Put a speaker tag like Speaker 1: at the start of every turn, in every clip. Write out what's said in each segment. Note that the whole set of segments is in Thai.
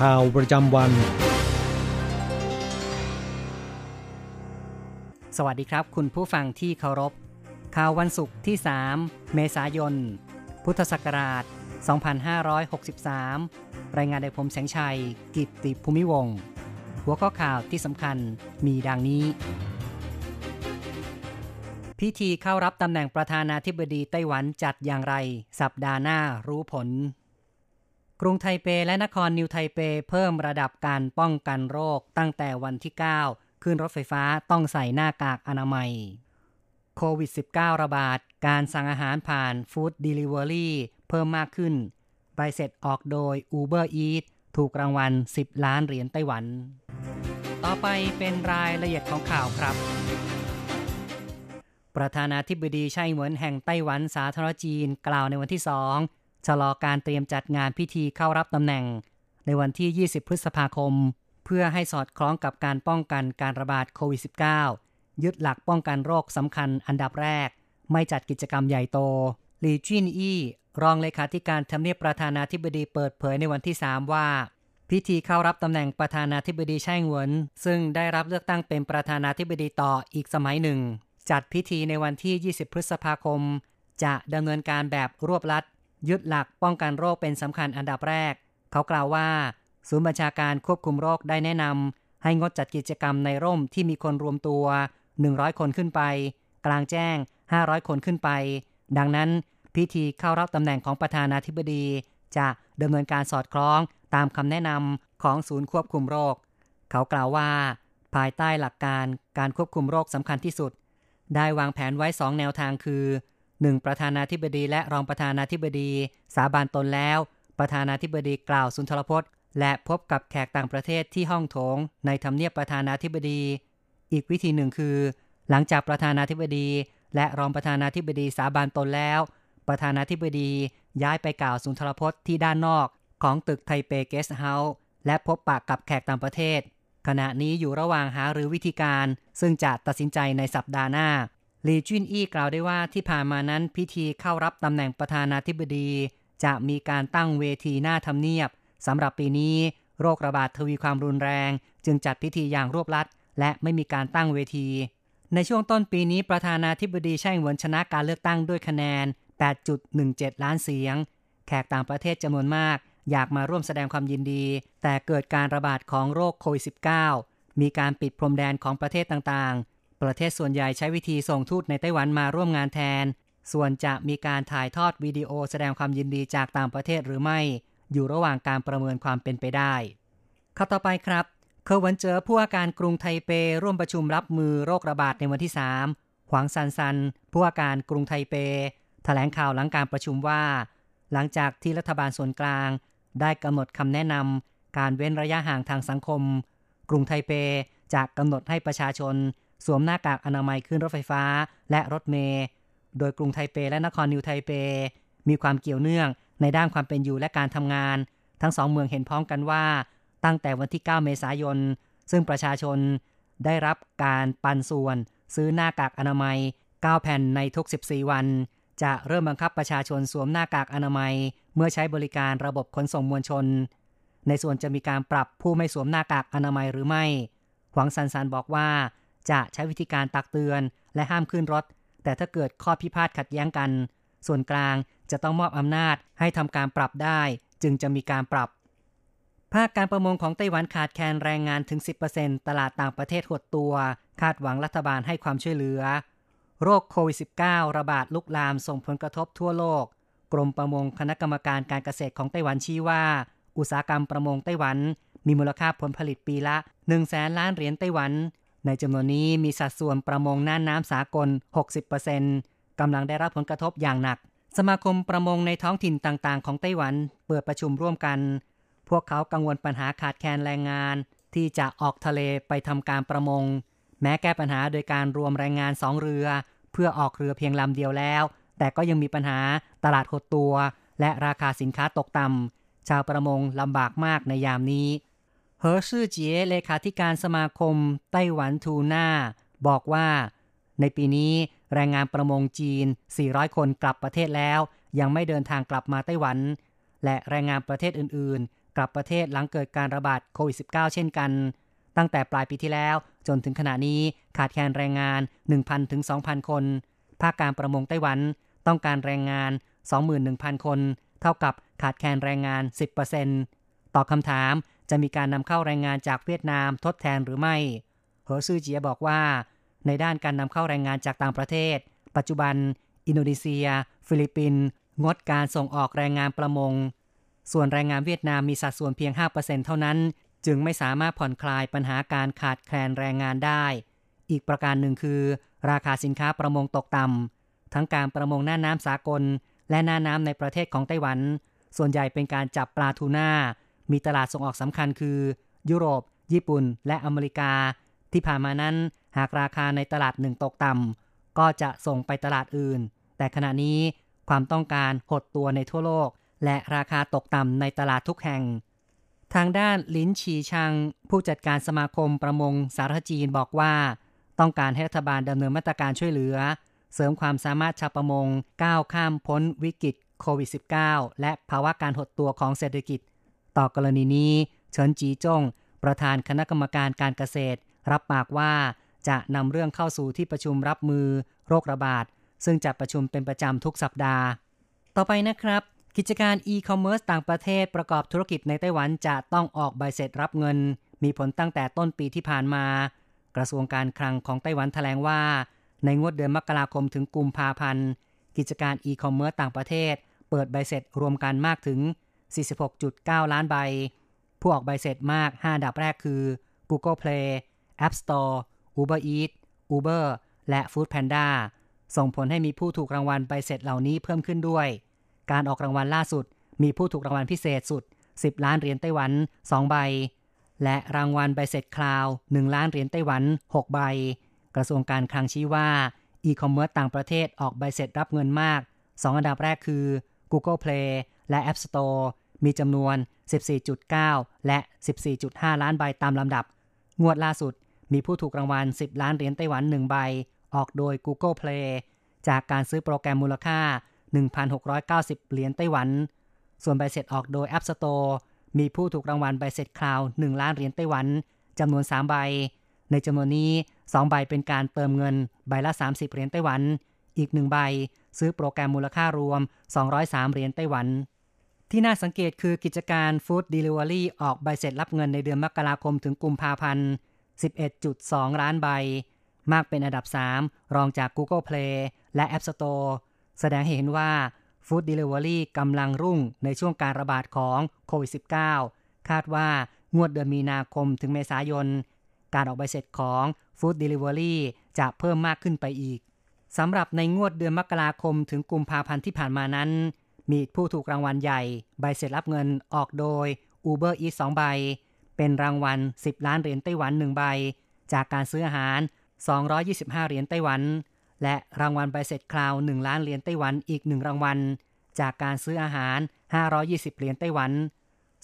Speaker 1: ข่าวประจำวัน
Speaker 2: สวัสดีครับ คุณผู้ฟังที่เคารพ ข่าววันศุกร์ที่ 3 เมษายน พุทธศักราช 2563 รายงานโดยผมแสงชัย กิตติภูมิวงหัวข้อข่าวที่สำคัญมีดังนี้ พิธีเข้ารับตำแหน่งประธานาธิบดีไต้หวันจัดอย่างไร สัปดาห์หน้ารู้ผล กรุงไทเปและนครนิวไทเปเพิ่มระดับการป้องกันโรคตั้งแต่วันที่ 9 ขึ้นรถไฟฟ้าต้องใส่หน้ากากอนามัยโควิด -19 ระบาด การสั่งอาหารผ่านฟู้ดเดลิเวอรี่เพิ่มมากขึ้น ใบเสร็จออกโดย Uber Eats ถูกรางวัล 10 ล้านเหรียญไต้หวัน ต่อไปเป็นรายละเอียดของข่าวครับ ประธานาธิบดีไช่เหวินแห่งไต้หวันสาธารณจีนกล่าวในวันที่สอง ชะลอการเตรียมจัดงานพิธีเข้ารับตำแหน่ง ในวันที่ 20 พฤษภาคม เพื่อให้สอดคล้องกับการป้องกันการระบาดโควิด -19 ยึดหลักป้องกันโรคสำคัญอันดับแรก ไม่จัดกิจกรรมใหญ่โตหลีจินอี้รองเลขาธิการทำเนียบประธานาธิบดีเปิดเผยในวันที่ 3 ว่า พิธีเข้ารับตำแหน่งประธานาธิบดีไช่หวน ซึ่งได้รับเลือกตั้งเป็นประธานาธิบดีต่ออีกสมัยหนึ่ง จัดพิธีในวันที่ 20 พฤษภาคม จะดำเนินการแบบรวบลัด ยึดหลักป้องกันโรคเป็นสำคัญอันดับแรก เขากล่าวว่า ศูนย์บัญชาการควบคุมโรคได้แนะนำให้งดจัดกิจกรรมในร่มที่มีคนรวมตัว 100 คนขึ้นไป กลางแจ้ง 500 คนขึ้นไป ดังนั้นพิธีเข้ารับตำแหน่งของประธานาธิบดี จะดำเนินการสอดคล้องตามคำแนะนำของศูนย์ควบคุมโรค เขากล่าวว่า ภายใต้หลักการการควบคุมโรคสำคัญที่สุด ได้วางแผนไว้ 2 แนวทางคือ 1. ประธานาธิบดีและรองประธานาธิบดีสาบานตนแล้ว ประธานาธิบดีกล่าวสุนทรพจน์ และพบกับแขกต่างประเทศที่ห้องโถง ในทำเนียบประธานาธิบดี อีกวิธีหนึ่งคือ หลังจากประธานาธิบดี และรองประธานาธิบดีสาบานตนแล้ว ประธานาธิบดีย้ายไปกล่าวสุนทรพจน์ที่ด้านนอก ของตึกไทเปเกสเฮาส์และพบปะกับแขกต่างประเทศ ขณะนี้อยู่ระหว่างหาหรือวิธีการ ซึ่งจะตัดสินใจในสัปดาห์หน้า ลีจุนอี้กล่าวได้ว่าที่ผ่านมานั้นพิธีเข้ารับตำแหน่งประธานาธิบดี จะมีการตั้งเวทีหน้าทำเนียบสำหรับปีนี้ โรคระบาดทวีความรุนแรง จึงจัดพิธีอย่างรวบลัด และไม่มีการตั้งเวที ในช่วงต้นปีนี้ประธานาธิบดีไช่เหวินชนะการเลือกตั้งด้วยคะแนน 8.17 ล้านเสียง แขกต่างประเทศจำนวนมาก อยากมาร่วมแสดงความยินดี แต่เกิดการระบาดของโรคโควิด -19 มีการปิดพรมแดนของประเทศต่างๆ ประเทศส่วนใหญ่ใช้วิธีส่งทูตในไต้หวันมาร่วมงานแทน ส่วนจะมีการถ่ายทอดวิดีโอแสดงความยินดีจากต่างประเทศหรือไม่ อยู่ระหว่างการประเมินความเป็นไปได้ข่าวต่อไปครับ เคอเหวินเจ๋อผู้ว่าการกรุงไทเป ร่วมประชุมรับมือโรคระบาดในวันที่ 3 หวงซันซัน ผู้ว่าการกรุงไทเปแถลงข่าวหลังการประชุมว่า หลังจากที่รัฐบาลส่วนกลาง ได้กำหนดคำแนะนำการเว้นระยะห่างทางสังคม กรุงไทเปจะกำหนดให้ประชาชน สวมหน้ากากอนามัยขึ้นรถไฟฟ้า และรถเมล์โดยกรุงไทเปและนครนิวไทเป มีความเกี่ยวเนื่องในด้านความเป็นอยู่และการทำงาน ทั้งสองเมืองเห็นพ้องกันว่า ตั้งแต่วันที่ 9 เมษายน ซึ่งประชาชนได้รับการปันส่วน ซื้อหน้ากากอนามัย 9 แผ่นในทุก 14 วัน จะเริ่มบังคับประชาชนสวมหน้ากากอนามัย เมื่อใช้บริการระบบขนส่งมวลชน ในส่วนจะมีการปรับผู้ไม่สวมหน้ากากอนามัยหรือไม่ หวงซันซันบอกว่า จะใช้วิธีการตักเตือนและห้ามขึ้นรถ แต่ถ้าเกิดข้อพิพาทขัดแย้งกัน ส่วนกลางจะต้องมอบอำนาจให้ทำการปรับได้ จึงจะมีการปรับ ภาคการประมงของไต้หวันขาดแคลนแรงงานถึง 10%ตลาดต่างประเทศหดตัว คาดหวังรัฐบาลให้ความช่วยเหลือ โรคโควิด -19 ระบาดลุกลามส่งผลกระทบทั่วโลก กรมประมงคณะกรรมการการเกษตรของไต้หวันชี้ว่า อุตสาหกรรมประมงไต้หวันมีมูลค่าผลผลิตปีละ1แสนล้านเหรียญไต้หวัน ในจำนวนนี้มีสัดส่วนประมงน่านน้ำสากล 60%กำลังได้รับผลกระทบอย่างหนัก สมาคมประมงในท้องถิ่นต่างๆ ของไต้หวันเปิดประชุมร่วมกัน พวกเขากังวลปัญหาขาดแคลนแรงงาน ที่จะออกทะเลไปทำการประมง แม้แก้ปัญหาโดยการรวมแรงงานสองเรือ เพื่อออกเรือเพียงลำเดียวแล้ว แต่ก็ยังมีปัญหาตลาดหดตัว และราคาสินค้าตกต่ำชาวประมงลำบากมากในยามนี้ เฮอชื่อเจียเลขาธิการสมาคมไต้หวันทูน่าบอกว่า ในปีนี้แรงงานประมงจีน 400 คนกลับประเทศแล้ว ยังไม่เดินทางกลับมาไต้หวัน และแรงงานประเทศอื่น ๆ กลับประเทศหลังเกิดการระบาดโควิด -19 เช่นกัน ตั้งแต่ปลายปีที่แล้วจนถึงขณะนี้ขาดแคลนแรงงาน 1,000 ถึง 2,000 คน ภาคการประมงไต้หวันต้องการแรงงาน 21,000 คน เท่ากับขาดแคลนแรงงาน 10%ต่อคำถาม จะมีการนำเข้าแรงงานจากเวียดนามทดแทนหรือไม่เหอซื่อเจียบอกว่า ในด้านการนำเข้าแรงงานจากต่างประเทศ ปัจจุบัน อินโดนีเซีย ฟิลิปปินส์งดการส่งออกแรงงานประมง ส่วนแรงงานเวียดนามมีสัดส่วนเพียง 5%เท่านั้น จึงไม่สามารถผ่อนคลายปัญหาการขาดแคลนแรงงานได้ อีกประการหนึ่งคือ ราคาสินค้าประมงตกต่ำทั้งการประมงหน้าน้ำสากล และหน้าน้ำในประเทศของไต้หวัน ส่วนใหญ่เป็นการจับปลาทูน่า มีตลาดส่งออกสำคัญคือ ยุโรป ญี่ปุ่น และอเมริกา ที่ผ่านมานั้นหากราคาในตลาดหนึ่งตกต่ำก็จะส่งไปตลาดอื่น แต่ขณะนี้ความต้องการหดตัวในทั่วโลก และราคาตกต่ำในตลาดทุกแห่ง ทางด้านลินชีชัง ผู้จัดการสมาคมประมงสารจีนบอกว่า ต้องการให้รัฐบาลดำเนินมาตรการช่วยเหลือ เสริมความสามารถชาวประมงก้าวข้ามพ้นวิกฤตโควิด -19 และภาวะการหดตัวของเศรษฐกิจ ต่อกรณีนี้ เฉินจีจง ประธานคณะกรรมการการเกษตร รับปากว่าจะนำเรื่องเข้าสู่ที่ประชุมรับมือ โรคระบาด ซึ่งจะประชุมเป็นประจำทุกสัปดาห์ ต่อไปนะครับ กิจการอีคอมเมิร์ซต่างประเทศประกอบธุรกิจในไต้หวันจะต้องออกใบเสร็จรับเงิน มีผลตั้งแต่ต้นปีที่ผ่านมา กระทรวงการคลังของไต้หวันแถลงว่า ในงวดเดือนมกราคมถึงกุมภาพันธ์กิจการอีคอมเมิร์ซต่างประเทศ เปิดใบเสร็จรวมกันมากถึง 46.9 ล้านใบ ผู้ออกใบเสร็จมาก5ดับแรกคือ Google Play App Store Uber Eats Uber และ Food Panda ส่งผลให้มีผู้ถูกรางวัลใบเสร็จเหล่านี้เพิ่มขึ้นด้วย การออกรางวัลล่าสุด มีผู้ถูกรางวัลพิเศษสุด 10 ล้านเหรียญไต้หวัน 2 ใบ และรางวัลใบเสร็จคลาว 1 ล้านเหรียญไต้หวัน 6 ใบ กระทรวงการคลังชี้ว่าอีคอมเมิร์ซต่างประเทศออกใบเสร็จรับเงินมาก 2 อันดับแรกคือ Google Play และ App Store มีจำนวน 14.9 และ 14.5 ล้านใบตามลำดับ งวดล่าสุดมีผู้ถูกรางวัล 10 ล้านเหรียญไต้หวัน 1 ใบ ออกโดย Google Play จากการซื้อโปรแกรมมูลค่า 1,690 เหรียญไต้หวัน ส่วนใบเสร็จออกโดย App Store มีผู้ถูกรางวัลใบเสร็จคราว 1 ล้านเหรียญไต้หวันจำนวน 3 ใบ ในจำนวนนี้ 2 ใบเป็นการเติมเงินใบละ 30 เหรียญไต้หวัน อีก 1 ใบ ซื้อโปรแกรมมูลค่ารวม 203 เหรียญไต้หวัน ที่น่าสังเกตคือกิจการฟู้ดเดลิเวอรี่ออกใบเสร็จรับเงินในเดือนมกราคมถึงกุมภาพันธ์ 11.2 ล้านใบ มากเป็นอันดับ 3 รองจาก Google Play และ App Store แสดงให้เห็นว่าฟู้ดเดลิเวอรี่กำลังรุ่งในช่วงการระบาดของโควิด -19 คาดว่างวดเดือนมีนาคมถึงเมษายน การออกใบเสร็จของฟู้ดเดลิเวอรี่จะเพิ่มมากขึ้นไปอีกสำหรับในงวดเดือนมกราคมถึงกุมภาพันธ์ที่ผ่านมานั้น มีผู้ถูกรางวัลใหญ่ ใบเสร็จรับเงินออกโดย Uber Eats 2ใบ เป็นรางวัล 10 ล้านเหรียญไต้หวัน 1 ใบ จากการซื้ออาหาร 225 เหรียญไต้หวัน และรางวัลใบเสร็จคราว 1 ล้านเหรียญไต้หวันอีก 1 รางวัล จากการซื้ออาหาร 520 เหรียญไต้หวัน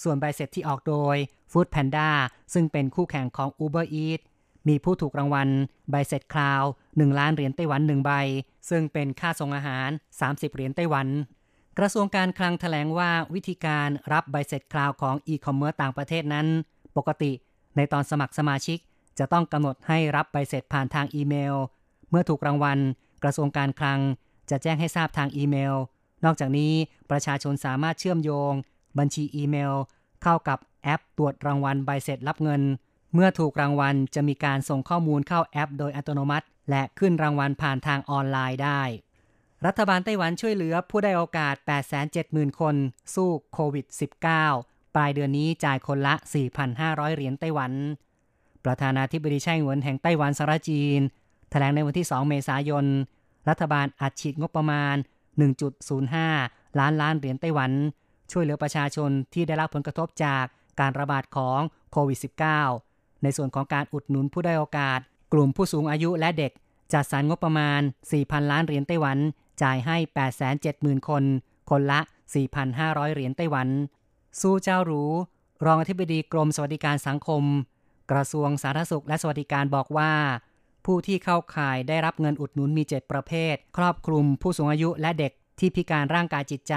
Speaker 2: ส่วนใบเสร็จที่ออกโดย Food Panda ซึ่งเป็นคู่แข่งของ Uber Eats มีผู้ถูกรางวัล ใบเสร็จคราว 1 ล้านเหรียญไต้หวัน 1 ใบ ซึ่งเป็นค่าส่งอาหาร 30 เหรียญไต้หวัน กระทรวงการคลังแถลงว่าวิธีการรับใบเสร็จคลาวด์ของอีคอมเมิร์ซต่างประเทศนั้น ปกติในตอนสมัครสมาชิก จะต้องกำหนดให้รับใบเสร็จผ่านทางอีเมล เมื่อถูกรางวัล กระทรวงการคลังจะแจ้งให้ทราบทางอีเมล นอกจากนี้ประชาชนสามารถเชื่อมโยง บัญชีอีเมล เข้ากับแอปตรวจรางวัลใบเสร็จรับเงิน เมื่อถูกรางวัลจะมีการส่งข้อมูลเข้าแอป โดยอัตโนมัติ และขึ้นรางวัลผ่านทางออนไลน์ได้ รัฐบาลไต้หวันช่วยเหลือผู้ได้โอกาส 870,000 คน สู้โควิด -19 ปลายเดือนนี้จ่ายคนละ 4,500 เหรียญไต้หวัน ประธานาธิบดีไช่หวนแห่งไต้หวันสารจีน แถลงในวันที่ 2 เมษายน รัฐบาลอัดฉีดงบประมาณ 1.05 ล้านล้านเหรียญไต้หวัน ช่วยเหลือประชาชนที่ได้รับผลกระทบจากการระบาดของโควิด -19 ในส่วนของการอุดหนุนผู้ได้โอกาส กลุ่มผู้สูงอายุและเด็กจัดสรรงบประมาณ 4,000 ล้านเหรียญไต้หวัน จ่ายให้ 870,000 คน คนละ 4,500 เหรียญไต้หวัน สู้เจ้ารู้ รองอธิบดีกรมสวัสดิการสังคม กระทรวงสาธารณสุขและสวัสดิการบอกว่า ผู้ที่เข้าข่ายได้รับเงินอุดหนุนมี 7 ประเภท ครอบคลุมผู้สูงอายุและเด็กที่พิการร่างกายจิตใจ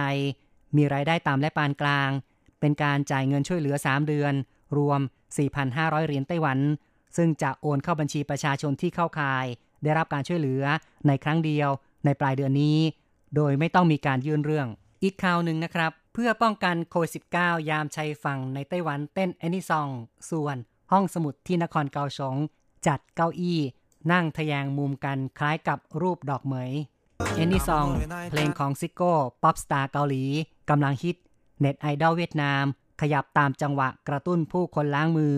Speaker 2: มีรายได้ต่ำและปานกลาง เป็นการจ่ายเงินช่วยเหลือ 3 เดือน รวม 4,500 เหรียญไต้หวัน ซึ่งจะโอนเข้าบัญชีประชาชนที่เข้าข่าย ได้รับการช่วยเหลือในครั้งเดียว ในปลายเดือนนี้ โดยไม่ต้องมีการยื่นเรื่อง อีกข่าวหนึ่งนะครับ เพื่อป้องกันโควิด -19 ยามชายฝั่งในไต้หวันเต้น Any Song ส่วนห้องสมุดที่นครเกาสงจัดเก้าอี้ นั่งทแยงมุมกันคล้ายกับรูปดอกเหมย Any Song เพลงของ Zico ป๊อปสตาร์เกาหลีกำลังฮิต เน็ตไอดอลเวียดนาม ขยับตามจังหวะกระตุ้นผู้คนล้างมือ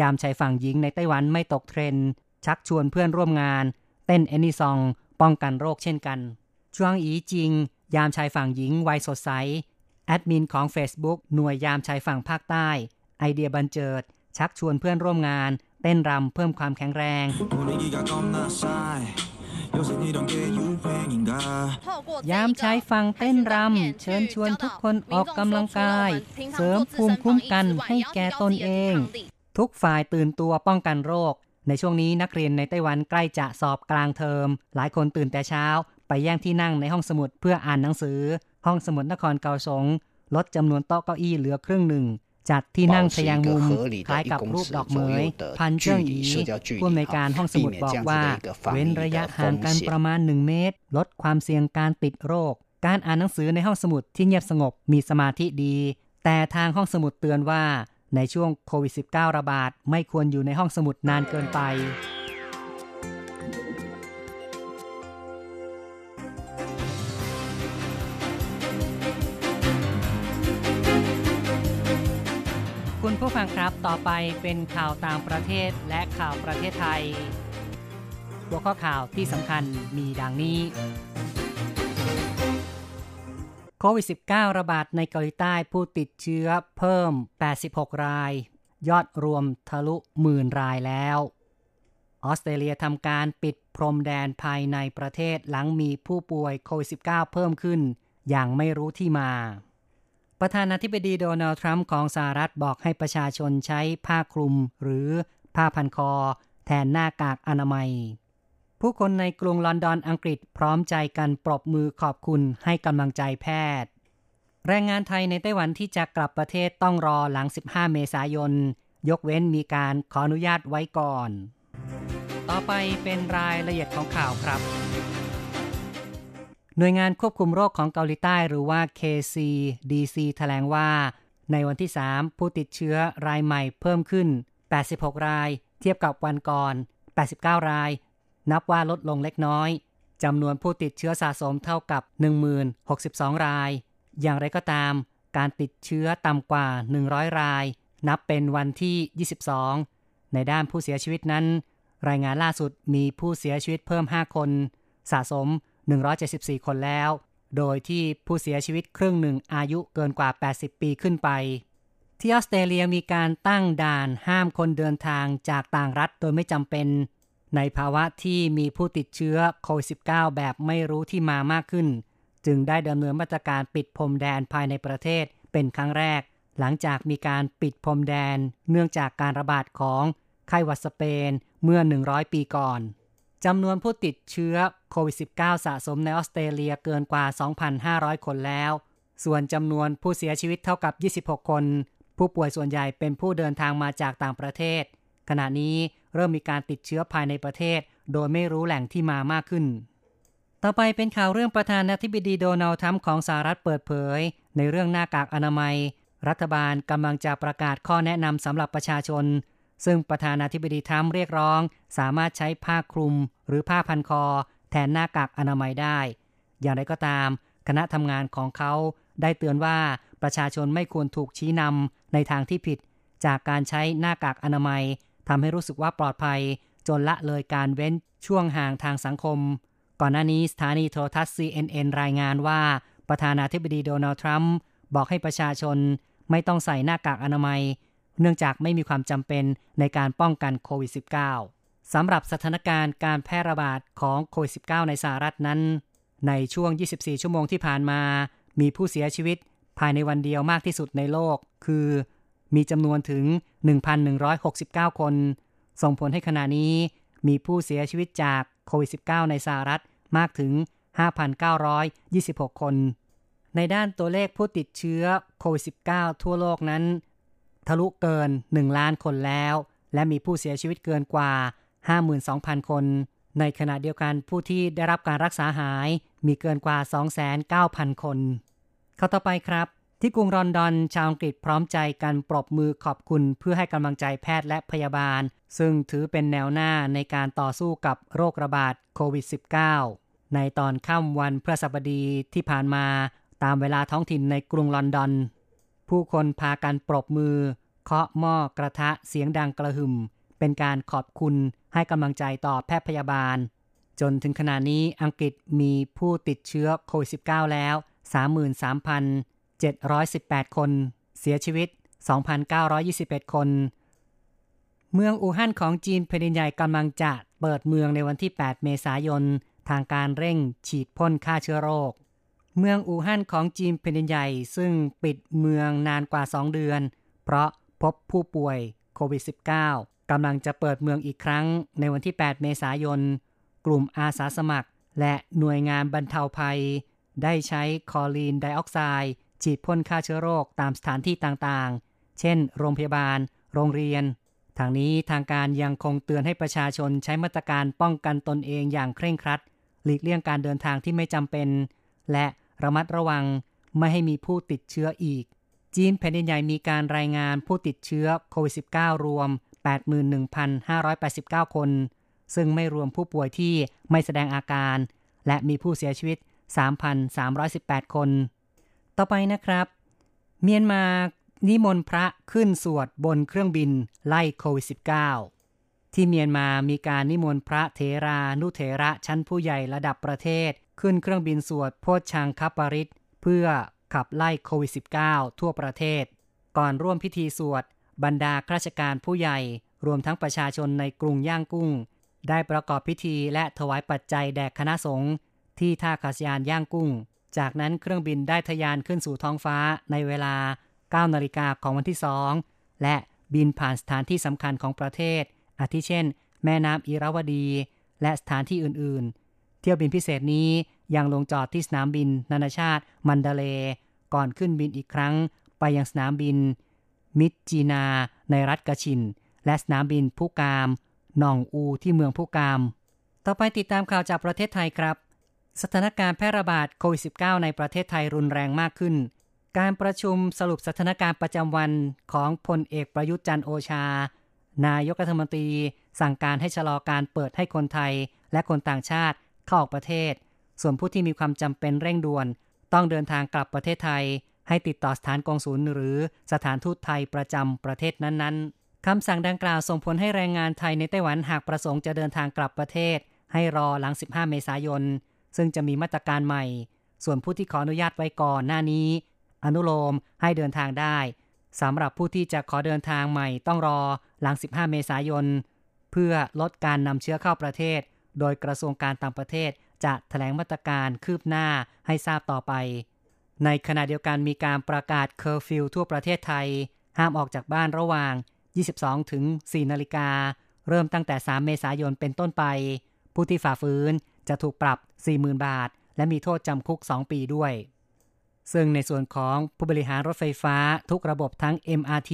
Speaker 2: ยามชายฝั่งหญิงในไต้หวันไม่ตกเทรนด์ชักชวนเพื่อนร่วมงาน เต้น Any Song ป้องกันโรคเช่นกันช่วงอีจริง ยามชายฝั่งหญิงวัยสดใส แอดมินของ Facebook หน่วยยามชายฝั่งภาคใต้ ไอเดียบันเจิด ชักชวนเพื่อนร่วมงาน เต้นรำเพิ่มความแข็งแรงยามชายฝั่งเต้นรำ เชิญชวนทุกคนออกกำลังกาย เสริมภูมิคุ้มกันให้แก่ตนเอง ทุกฝ่ายตื่นตัวป้องกันโรค ในช่วงนี้นักเรียนในไต้หวันใกล้จะสอบกลางเทอม หลายคนตื่นแต่เช้า ไปแย่งที่นั่งในห้องสมุดเพื่ออ่านหนังสือ ห้องสมุดนครเกาสงลดจำนวนโต๊ะเก้าอี้เหลือครึ่งหนึ่ง จัดที่นั่งทะแยงมุมคล้ายกับรูปดอกเหมยพันเจิ้งอีผู้อำนวยการห้องสมุดบอกว่า เว้นระยะห่างกันประมาณ 1 เมตร ลดความเสี่ยงการติดโรค การอ่านหนังสือในห้องสมุดที่เงียบสงบมีสมาธิดี แต่ทางห้องสมุดเตือนว่า ในช่วงโควิด -19 ระบาดไม่ควรอยู่ในห้องสมุดนานเกินไป คุณผู้ฟังครับต่อไปเป็นข่าวต่างประเทศและข่าวประเทศไทย หัวข้อข่าวที่สำคัญมีดังนี้ โควิด -19 ระบาดในเกาหลีใต้ผู้ติดเชื้อเพิ่ม 86 ราย ยอดรวมทะลุหมื่นรายแล้ว ออสเตรเลียทำการปิดพรมแดนภายในประเทศหลังมีผู้ป่วยโควิด -19 เพิ่มขึ้น อย่างไม่รู้ที่มา ประธานาธิบดีโดนัลด์ทรัมป์ของสหรัฐบอกให้ประชาชนใช้ผ้าคลุมหรือผ้าพันคอ แทนหน้ากากอนามัย ผู้คนในกรุงลอนดอนอังกฤษพร้อมใจกันปรบมือขอบคุณให้กำลังใจแพทย์ แรงงานไทยในไต้หวันที่จะกลับประเทศต้องรอหลัง 15 เมษายน ยกเว้นมีการขออนุญาตไว้ก่อน ต่อไปเป็นรายละเอียดของข่าวครับ หน่วยงานควบคุมโรคของเกาหลีใต้หรือว่า KCDC แถลงว่า ในวันที่ 3 ผู้ติดเชื้อรายใหม่เพิ่มขึ้น 86 ราย เทียบกับวันก่อน 89 ราย นับว่าลดลงเล็กน้อยจำนวนผู้ติดเชื้อสะสมเท่ากับ 10,062 ราย อย่างไรก็ตาม การติดเชื้อต่ำกว่า 100 ราย นับเป็นวันที่ 22 ในด้านผู้เสียชีวิตนั้น รายงานล่าสุดมีผู้เสียชีวิตเพิ่ม 5 คน สะสม 174 คนแล้ว โดยที่ผู้เสียชีวิตครึ่งหนึ่งอายุเกินกว่า 80 ปีขึ้นไป ที่ออสเตรเลียมีการตั้งด่านห้ามคนเดินทางจากต่างรัฐโดยไม่จำเป็น ในภาวะที่มีผู้ติดเชื้อโควิด -19 แบบไม่รู้ที่มามากขึ้น จึงได้ดำเนินมาตรการปิดพรมแดนภายในประเทศเป็นครั้งแรก หลังจากมีการปิดพรมแดน เนื่องจากการระบาดของไข้หวัดสเปนเมื่อ 100 ปีก่อนจำนวนผู้ติดเชื้อโควิด -19 สะสมในออสเตรเลียเกินกว่า 2,500 คนแล้ว ส่วนจำนวนผู้เสียชีวิตเท่ากับ 26 คน ผู้ป่วยส่วนใหญ่เป็นผู้เดินทางมาจากต่างประเทศ ขณะนี้ เริ่มมีการติดเชื้อภายในประเทศ โดยไม่รู้แหล่งที่มามากขึ้น ต่อไปเป็นข่าวเรื่องประธานาธิบดีโดนัลด์ทรัมป์ของสหรัฐเปิดเผย ในเรื่องหน้ากากอนามัย รัฐบาลกำลังจะประกาศข้อแนะนำสำหรับประชาชน ซึ่งประธานาธิบดีทรัมป์เรียกร้อง สามารถใช้ผ้าคลุม หรือผ้าพันคอ แทนหน้ากากอนามัยได้ อย่างไรก็ตาม คณะทำงานของเขาได้เตือนว่าประชาชนไม่ควรถูกชี้นำในทางที่ผิด จากการใช้หน้ากากอนามัย ทำให้รู้สึกว่าปลอดภัย จนละเลยการเว้นช่วงห่างทางสังคม ก่อนหน้านี้สถานีโทรทัศน์ CNN รายงานว่า ประธานาธิบดีโดนัลด์ทรัมป์บอกให้ประชาชนไม่ต้องใส่หน้ากากอนามัย เนื่องจากไม่มีความจำเป็นในการป้องกันโควิด -19 สำหรับสถานการณ์การแพร่ระบาดของโควิด -19 ในสหรัฐนั้น ในช่วง 24 ชั่วโมงที่ผ่านมา มีผู้เสียชีวิตภายในวันเดียวมากที่สุดในโลก คือ มีจำนวนถึง 1,169 คน ส่งผลให้ขณะนี้มีผู้เสียชีวิตจากโควิด -19 ในสหรัฐมากถึง 5,926 คน ในด้านตัวเลขผู้ติดเชื้อโควิด -19 ทั่วโลกนั้น ทะลุเกิน 1 ล้านคนแล้ว และมีผู้เสียชีวิตเกินกว่า 52,000 คน ในขณะเดียวกันผู้ที่ได้รับการรักษาหายมีเกินกว่า 2,900คน เข้าต่อไปครับ ที่กรุงลอนดอนชาวอังกฤษพร้อมใจกันปรบมือขอบคุณเพื่อให้กำลังใจแพทย์และพยาบาล ซึ่งถือเป็นแนวหน้าในการต่อสู้กับโรคระบาดโควิด -19 ในตอนค่ำวันพฤหัสบดีที่ผ่านมาตามเวลาท้องถิ่นในกรุงลอนดอน ผู้คนพากันปรบมือ เคาะหม้อกระทะเสียงดังกระหึ่ม เป็นการขอบคุณให้กำลังใจต่อแพทย์พยาบาล จนถึงขณะนี้อังกฤษมีผู้ติดเชื้อโควิด -19 แล้ว 718 คน เสียชีวิต 2,921 คน เมืองอู่ฮั่นของจีนแผ่นใหญ่กำลังจะเปิดเมืองในวันที่ 8 เมษายน ทางการเร่งฉีดพ่นฆ่าเชื้อโรค เมืองอู่ฮั่นของจีนแผ่นใหญ่ ซึ่งปิดเมืองนานกว่า 2 เดือน เพราะพบผู้ป่วยโควิด -19 กำลังจะเปิดเมืองอีกครั้งในวันที่ 8 เมษายน กลุ่มอาสาสมัคร และหน่วยงานบรรเทาภัย ได้ใช้คอลีนไดออกไซด์ ฉีดพ่นฆ่าเชื้อโรคตามสถานที่ต่างๆ เช่น โรงพยาบาล โรงเรียน ทางนี้ทางการยังคงเตือนให้ประชาชนใช้มาตรการป้องกันตนเองอย่างเคร่งครัด หลีกเลี่ยงการเดินทางที่ไม่จำเป็น และระมัดระวังไม่ให้มีผู้ติดเชื้ออีก จีนแผ่นดินใหญ่มีการรายงานผู้ติดเชื้อโควิด -19 รวม 81,589 คน ซึ่งไม่รวมผู้ป่วยที่ไม่แสดงอาการ และมีผู้เสียชีวิต 3,318 คน ต่อไปนะครับ เมียนมานิมนต์พระขึ้นสวดบนเครื่องบินไล่โควิด -19 ที่เมียนมามีการนิมนต์พระเทรานุเถระชั้นผู้ใหญ่ระดับประเทศ ขึ้นเครื่องบินสวดโพชังคปปริตเพื่อขับไล่โควิด -19 ทั่วประเทศ ก่อนร่วมพิธีสวด บรรดาข้าราชการผู้ใหญ่ รวมทั้งประชาชนในกรุงย่างกุ้ง ได้ประกอบพิธีและถวายปัจจัยแด่คณะสงฆ์ที่ท่าอากาศยานย่างกุ้ง จากนั้นเครื่องบินได้ทะยานขึ้นสู่ท้องฟ้าในเวลา 9 นาฬิกาของวันที่ 2 และบินผ่านสถานที่สำคัญของประเทศ อาทิเช่น แม่น้ำอิราวดี และสถานที่อื่น ๆ เที่ยวบินพิเศษนี้ยังลงจอดที่สนามบิน นานาชาติมันดาเล ก่อนขึ้นบินอีกครั้ง ไปยังสนามบิน มิดจีนา ในรัฐกะชิน และสนามบินผู้กามนองอูที่เมืองผู้กาม ต่อไปติดตามข่าวจากประเทศไทยครับ สถานการณ์แพร่ระบาดโควิด -19 ในประเทศไทยรุนแรงมากขึ้น การประชุมสรุปสถานการณ์ประจำวันของพลเอกประยุทธ์จันโอชา นายกรัฐมนตรี สั่งการให้ชะลอการเปิดให้คนไทย และคนต่างชาติเข้าออกประเทศ ส่วนผู้ที่มีความจำเป็นเร่งด่วน ต้องเดินทางกลับประเทศไทย ให้ติดต่อสถานกองศูนย์หรือสถานทูตไทยประจำประเทศนั้นๆคำสั่งดังกล่าวส่งผลให้แรงงานไทยในไต้หวันหากประสงค์จะเดินทางกลับประเทศ ให้รอหลัง 15 เมษายน ซึ่งจะมีมาตรการใหม่ ส่วนผู้ที่ขออนุญาตไว้ก่อนหน้านี้ อนุโลมให้เดินทางได้สำหรับผู้ที่จะขอเดินทางใหม่ต้องรอหลัง 15 เมษายน เพื่อลดการนำเชื้อเข้าประเทศ โดยกระทรวงการต่างประเทศจะถแถลงมาตรการคืบหน้าให้ทราบต่อไป ในขณะเดียวกันมีการประกาศเคอร์ฟิวทั่วประเทศไทย ห้ามออกจากบ้านระหว่าง 22 ถึง 4 นาฬิกา เริ่มตั้งแต่ 3 เมษายนเป็นต้นไป ผู้ที่ฝ่าฝืน จะถูกปรับ 40,000 บาท และมีโทษจำคุก 2 ปีด้วย ซึ่งในส่วนของผู้บริหารรถไฟฟ้าทุกระบบทั้ง MRT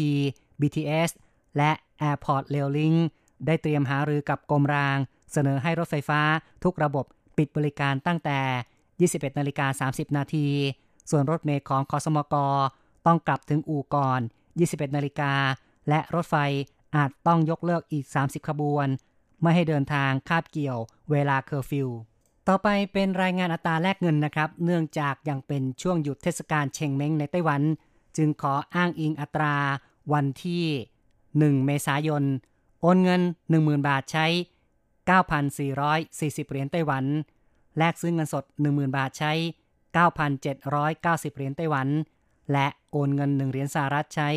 Speaker 2: BTS และ Airport Rail Link ได้เตรียมหารือกับกรมราง เสนอให้รถไฟฟ้าทุกระบบปิดบริการตั้งแต่ 21นาฬิกา30 นาที ส่วนรถเมล์ของขสมก.ต้องกลับถึงอู่ก่อน 21นาฬิกาและรถไฟอาจต้องยกเลิกอีก 30 ขบวน ไม่ให้เดินทางคาบเกี่ยวเวลาเคอร์ฟิว ต่อไปเป็นรายงานอัตราแลกเงินนะครับ เนื่องจากยังเป็นช่วงหยุดเทศกาลเชงเม้งในไต้หวัน จึงขออ้างอิงอัตราวันที่ 1 เมษายน โอนเงิน 10,000 บาทใช้ 9,440 เหรียญไต้หวัน แลกซื้อเงินสด 10,000 บาทใช้ 9,790 เหรียญไต้หวัน และโอนเงิน 1 เหรียญสหรัฐใช้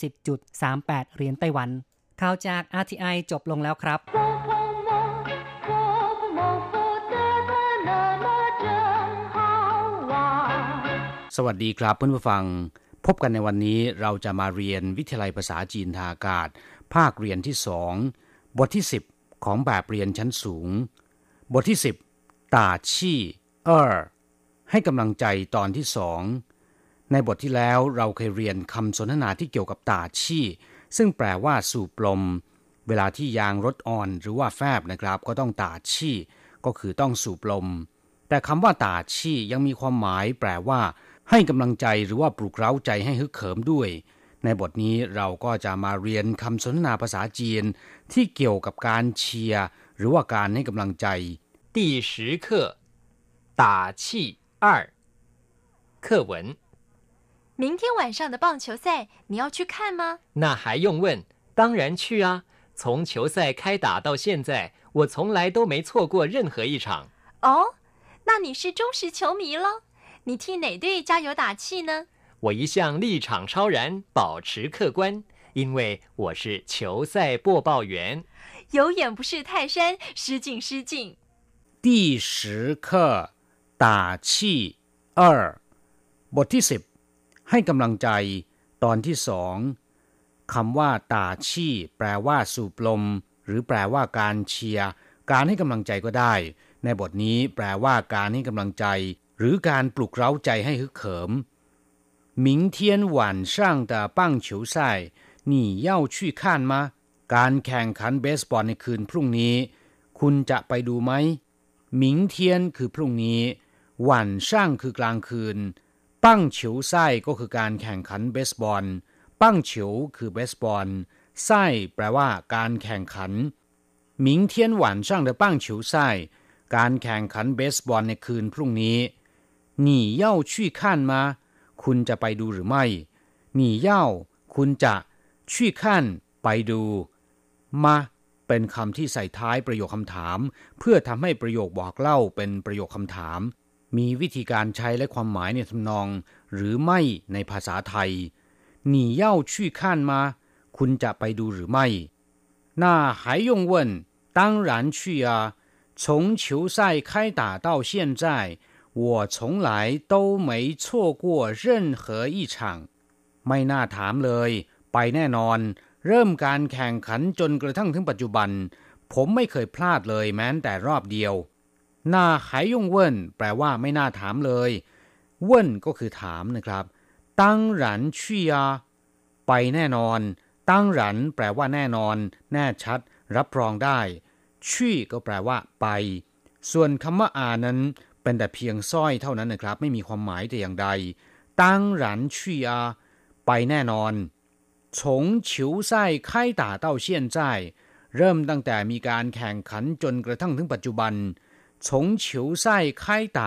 Speaker 2: 30.38 เหรียญไต้หวัน ข่าวจาก RTI จบลงแล้วครับ
Speaker 3: สวัสดีครับเพื่อนผู้ฟัง พบกันในวันนี้เราจะมาเรียนวิทยาลัยภาษาจีนทางอากาศ ภาคเรียนที่สองบทที่ 10 ของแบบเรียนชั้นสูง บทที่ 10ตาชี่เออให้กำลังใจตอนที่สองในบทที่แล้วเราเคยเรียนคำสนทนาที่เกี่ยวกับตาชี่ ซึ่งแปลว่าสูบลม เวลาที่ยางรถอ่อนหรือว่าแฟบนะครับ ก็ต้องตาชี่ ก็คือต้องสูบลม แต่คำว่าตาชี่ยังมีความหมายแปลว่า ให้กำลังใจหรือว่าปลุกเร้าใจให้ฮึกเหิมด้วย ในบทนี้เราก็จะมาเรียนคำสนทนาภาษาจีน ที่เกี่ยวกับการเชียร์หรือว่าการให้กำลังใจ
Speaker 4: 第十课打气二课文
Speaker 5: 明天晚上的棒球赛，你要去看吗？
Speaker 4: 那还用问？当然去啊！从球赛开打到现在，我从来都没错过任何一场。
Speaker 5: 哦，那你是忠实球迷了。你替哪队加油打气呢？
Speaker 4: 我一向立场超然，保持客观，因为我是球赛播报员。
Speaker 5: 有眼不识泰山，失敬失敬。
Speaker 3: 第十课打气二บทที่สิบ ให้กำลังใจ ตอนที่สองคำว่าตาชี่ แปลว่าสูบลม หรือแปลว่าการเชียร์การให้กำลังใจก็ได้ ในบทนี้แปลว่าการให้กำลังใจ หรือการปลุกเร้าใจให้ฮึกเหิม明天晚上的棒球赛你要去看吗การแข่งขันเบสบอลในคืนพรุ่งนี้ คุณจะไปดูไหม明天คือพรุ่งนี้晚上คือกลางคืน ปั้งเฉียวไส้ก็คือการแข่งขันเบสบอลปั้งเฉียวคือเบสบอลไส้แปลว่าการแข่งขัน明天晚上的棒球赛การแข่งขันเบสบอลในคืนพรุ่งนี้你要去看吗คุณจะไปดูหรือไม่หนีเย่าคุณจะชี่ขั้นไปดู มา เป็นคำที่ใส่ท้ายประโยคคำถาม เพื่อทำให้ประโยคบอกเล่าเป็นประโยคคำถาม มีวิธีการใช้และความหมายในทำนอง หรือไม่ในภาษาไทยหนีเย่าชี่ขั้นมา คุณจะไปดูหรือไม่那还用问当然去啊从球赛开打到现在我从来都没错过任何一场ไม่น่าถามเลย ไปแน่นอน เริ่มการแข่งขันจนกระทั่งถึงปัจจุบัน ผมไม่เคยพลาดเลยแม้แต่รอบเดียว น่าหายยงเว่นแปลว่าไม่น่าถามเลย เว่นก็คือถามนะครับตั้งหรันชี่ยาไปแน่นอน ตั้งหรันแปลว่าแน่นอน แน่ชัด รับรองได้ชี่ก็แปลว่า ไป ส่วนคำว่าอานั้นเป็นแต่เพียงสร้อยเท่านั้นนะครับ ไม่มีความหมายแต่อย่างใดตั้งหรันชี่อาไปแน่นอน从球赛开打到现在เริ่มตั้งแต่มีการแข่งขันจนกระทั่งถึงปัจจุบัน 从球赛开打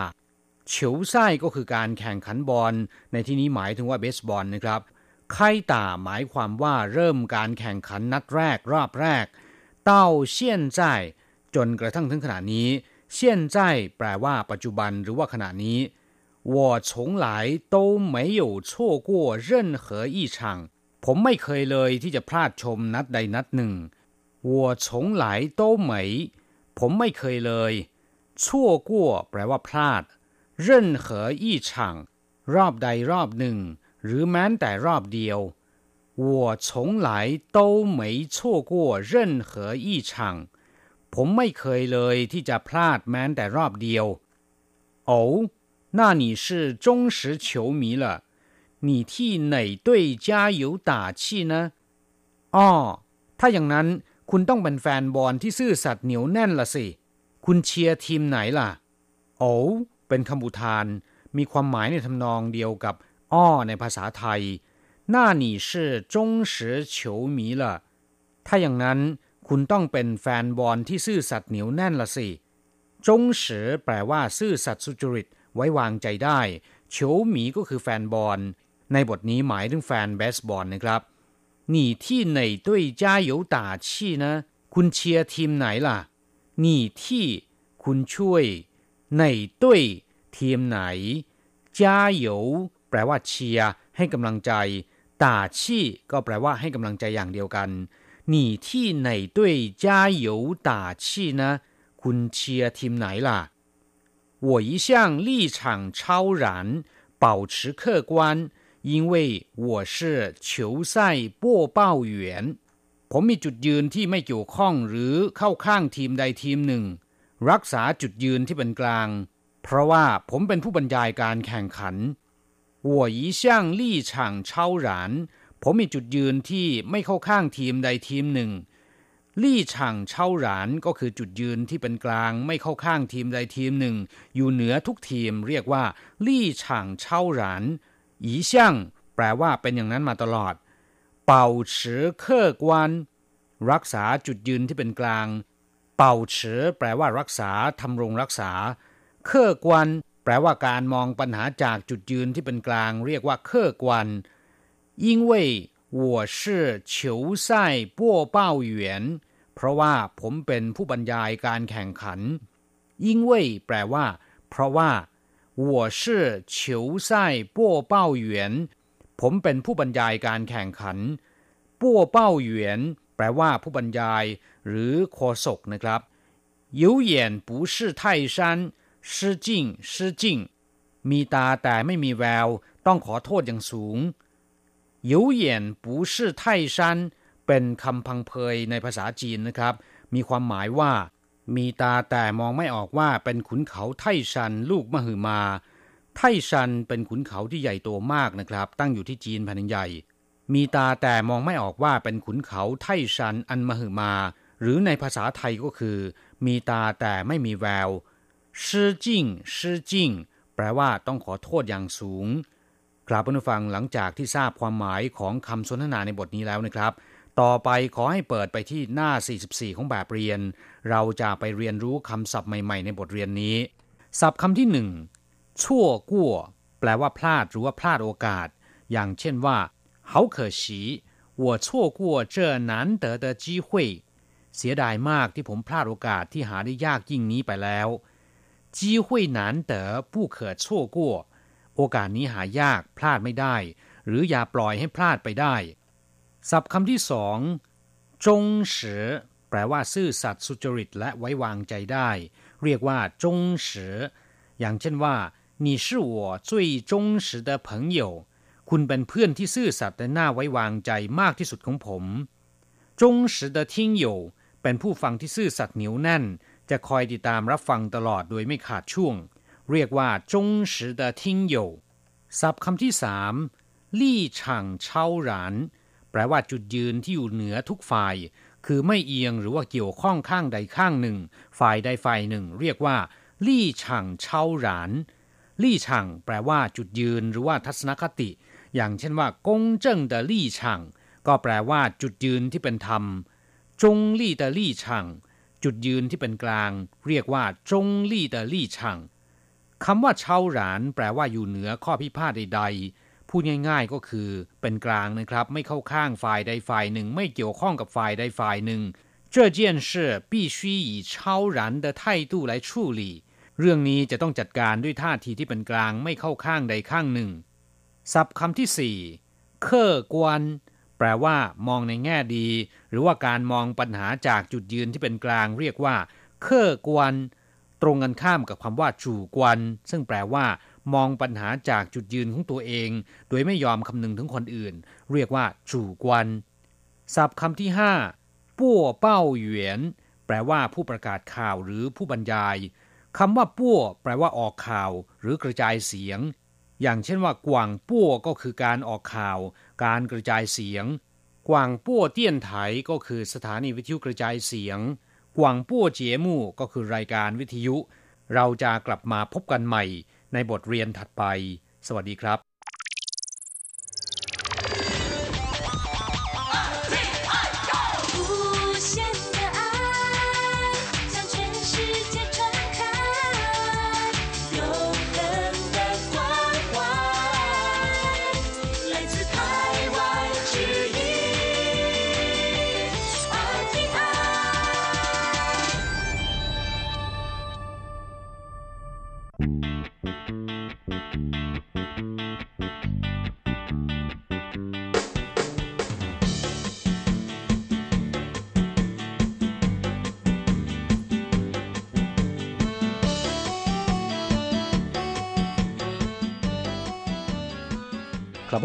Speaker 3: เฉียวไส้ก็คือการแข่งขันบอลในที่นี้หมายถึงว่าเบสบอลนะครับไข่ตาหมายความว่าเริ่มการแข่งขันนัดแรกรอบแรก到现在จนกระทั่งถึงขณะนี้现在แปลว่าปัจจุบันหรือว่าขณะนี้我从来都没有错过任何一场ผมไม่เคยเลยที่จะพลาดชมนัดใดนัดหนึ่ง我从来都没ผมไม่เคยเลย 错过แปลว่าพลาด任何一场รอบใดรอบหนึ่ง หรือแม้แต่รอบเดียว我从来都没错过任何一场ผมไม่เคยเลยที่จะพลาดแม้แต่รอบเดียวโอ้那你是忠实球迷了你替哪队加油打气呢อ๋อถ้าอย่างนั้นคุณต้องเป็นแฟนบอลที่ซื่อสัตย์เหนียวแน่นละสิ คุณเชียร์ทีมไหนล่ะโอ้เป็นคำอุทาน มีความหมายในทำนองเดียวกับ อ้อในภาษาไทย那你是忠实球迷了ถ้าอย่างนั้น คุณต้องเป็นแฟนบอลที่ซื่อสัตย์เหนียวแน่นละสิจงเสือแปลว่าซื่อสัตย์สุจริตไว้วางใจได้เฉียวหมีก็คือแฟนบอลในบทนี้หมายถึงแฟนเบสบอลนะครับ你替哪队加油打气呢คุณเชียร์ทีมไหนล่ะ 你替คุณช่วยไหนด้วยทีมไหนจ้าโยแปลว่าเชียร์ให้กำลังใจตาชีก็แปลว่าให้กำลังใจอย่างเดียวกัน你替哪队加油打气呢คุณเชียร์ทีมไหนล่ะ我一向立场超然保持客观因为我是球赛播报员 ผมมีจุดยืนที่ไม่เกี่ยวข้องหรือเข้าข้างทีมใดทีมหนึ่ง รักษาจุดยืนที่เป็นกลาง เพราะว่าผมเป็นผู้บรรยายการแข่งขันหัวยีช่างลี่ฉางเช่าหลาน ผมมีจุดยืนที่ไม่เข้าข้างทีมใดทีมหนึ่ง ลี่ฉางเช่าหลานก็คือจุดยืนที่เป็นกลาง ไม่เข้าข้างทีมใดทีมหนึ่ง อยู่เหนือทุกทีมเรียกว่า ลี่ฉางเช่าหลานยีช่างแปลว่าเป็นอย่างนั้นมาตลอด เป่าเฉอเคอกวนรักษาจุดยืนที่เป็นกลาง เป่าเฉอแปลว่ารักษาทำรงรักษา เคอกวนแปลว่าการมองปัญหาจากจุดยืนที่เป็นกลาง เรียกว่าเคอกวน因为我是球赛播报员เพราะว่าผมเป็นผู้บรรยายการแข่งขัน因为แปลว่า เพราะว่า我是球赛播报员 ผมเป็นผู้บรรยายการแข่งขัน ปั้วเป้าเหวียน แปลว่าผู้บรรยาย หรือโฆษกนะครับยิวเหยียนปูชื่อไทชันชื่อมีตาแต่ไม่มีแวว ต้องขอโทษอย่างสูงยิวเหยียนปูชื่ไทชันเป็นคำพังเพยในภาษาจีนนะครับ มีความหมายว่า มีตาแต่มองไม่ออกว่าเป็นขุนเขาไท่ชันลูกมหึมา ไทชันเป็นขุนเขาที่ใหญ่โตมากนะครับ ตั้งอยู่ที่จีนแผ่นใหญ่ มีตาแต่มองไม่ออกว่าเป็นขุนเขาไทชันอันมหึมา หรือในภาษาไทยก็คือ มีตาแต่ไม่มีแววชื่อจิ้งชื่อจิ้งแปลว่าต้องขอโทษอย่างสูงกราบผู้ฟังหลังจากที่ทราบความหมายของคำสนทนาในบทนี้แล้วนะครับ ต่อไปขอให้เปิดไปที่หน้า 44 ของแบบเรียน เราจะไปเรียนรู้คำศัพท์ใหม่ ๆ ในบทเรียนนี้ ศัพท์คำที่หนึ่ง ชั่วกั่วแปลว่าพลาดหรือว่าพลาดโอกาส อย่างเช่นว่า好可惜我错过这难得的机会เสียดายมากที่ผมพลาดโอกาสที่หาได้ยากยิ่งนี้ไปแล้ว机会难得不可错过โอกาสนี้หายากพลาดไม่ได้ หรืออย่าปล่อยให้พลาดไปได้ศัพท์คำที่สองจงเสือแปลว่าซื่อสัตย์สุจริตและไว้วางใจได้ เรียกว่าจงเสืออย่างเช่นว่า 你是我最忠实的朋友คุณเป็นเพื่อนที่ซื่อสัตย์และน่าไว้วางใจมากที่สุดของผมจง实的听友เป็นผู้ฟังที่ซื่อสัตย์เหนียวแน่น จะคอยติดตามรับฟังตลอดโดยไม่ขาดช่วง เรียกว่าจง实的听友ศัพท์คำที่สามลี่ฉางเช่าหรานแปลว่าจุดยืนที่อยู่เหนือทุกฝ่าย คือไม่เอียงหรือว่าเกี่ยวข้องข้างใดข้างหนึ่ง ฝ่ายใดฝ่ายหนึ่ง เรียกว่า ลี่ฉังเช่าหราน ลี่ฉังแปลว่าจุดยืนหรือว่าทัศนคติ อย่างเช่นว่ากงเจิ้ง的ลี่ฉังก็แปลว่าจุดยืนที่เป็นธรรม จงลี่的ลี่ฉังจุดยืนที่เป็นกลาง เรียกว่าจงลี่的ลี่ฉังคำว่าเช่าหราน แปลว่าอยู่เหนือข้อพิพาทใดพูดง่ายๆก็คือเป็นกลางนะครับ ไม่เข้าข้างฝ่ายใดฝ่ายหนึ่ง ไม่เกี่ยวข้องกับฝ่ายใดฝ่ายหนึ่ง这件事必须以超然的态度来处理 เรื่องนี้จะต้องจัดการด้วยท่าทีที่เป็นกลางไม่เข้าข้างใดข้างหนึ่ง ศัพท์คำที่สี่เคอกวน แปลว่ามองในแง่ดี หรือว่าการมองปัญหาจากจุดยืนที่เป็นกลาง เรียกว่าเคอกวน ตรงกันข้ามกับคำว่าจู่กวน ซึ่งแปลว่า มองปัญหาจากจุดยืนของตัวเอง โดยไม่ยอมคำนึงถึงคนอื่น เรียกว่าจู่กวน ศัพท์คำที่ห้าปั้วเป้าเหวียน แปลว่าผู้ประกาศข่าวหรือผู้บรรยาย คำว่าปั้วแปลว่าออกข่าว หรือกระจายเสียง อย่างเช่นว่ากวางปั้วก็คือการออกข่าว การกระจายเสียง กวางปั้วเตี้ยนไถก็คือสถานีวิทยุกระจายเสียง กวางปั้วเจียมู่ก็คือรายการวิทยุ เราจะกลับมาพบกันใหม่ในบทเรียนถัดไป สวัสดีครับ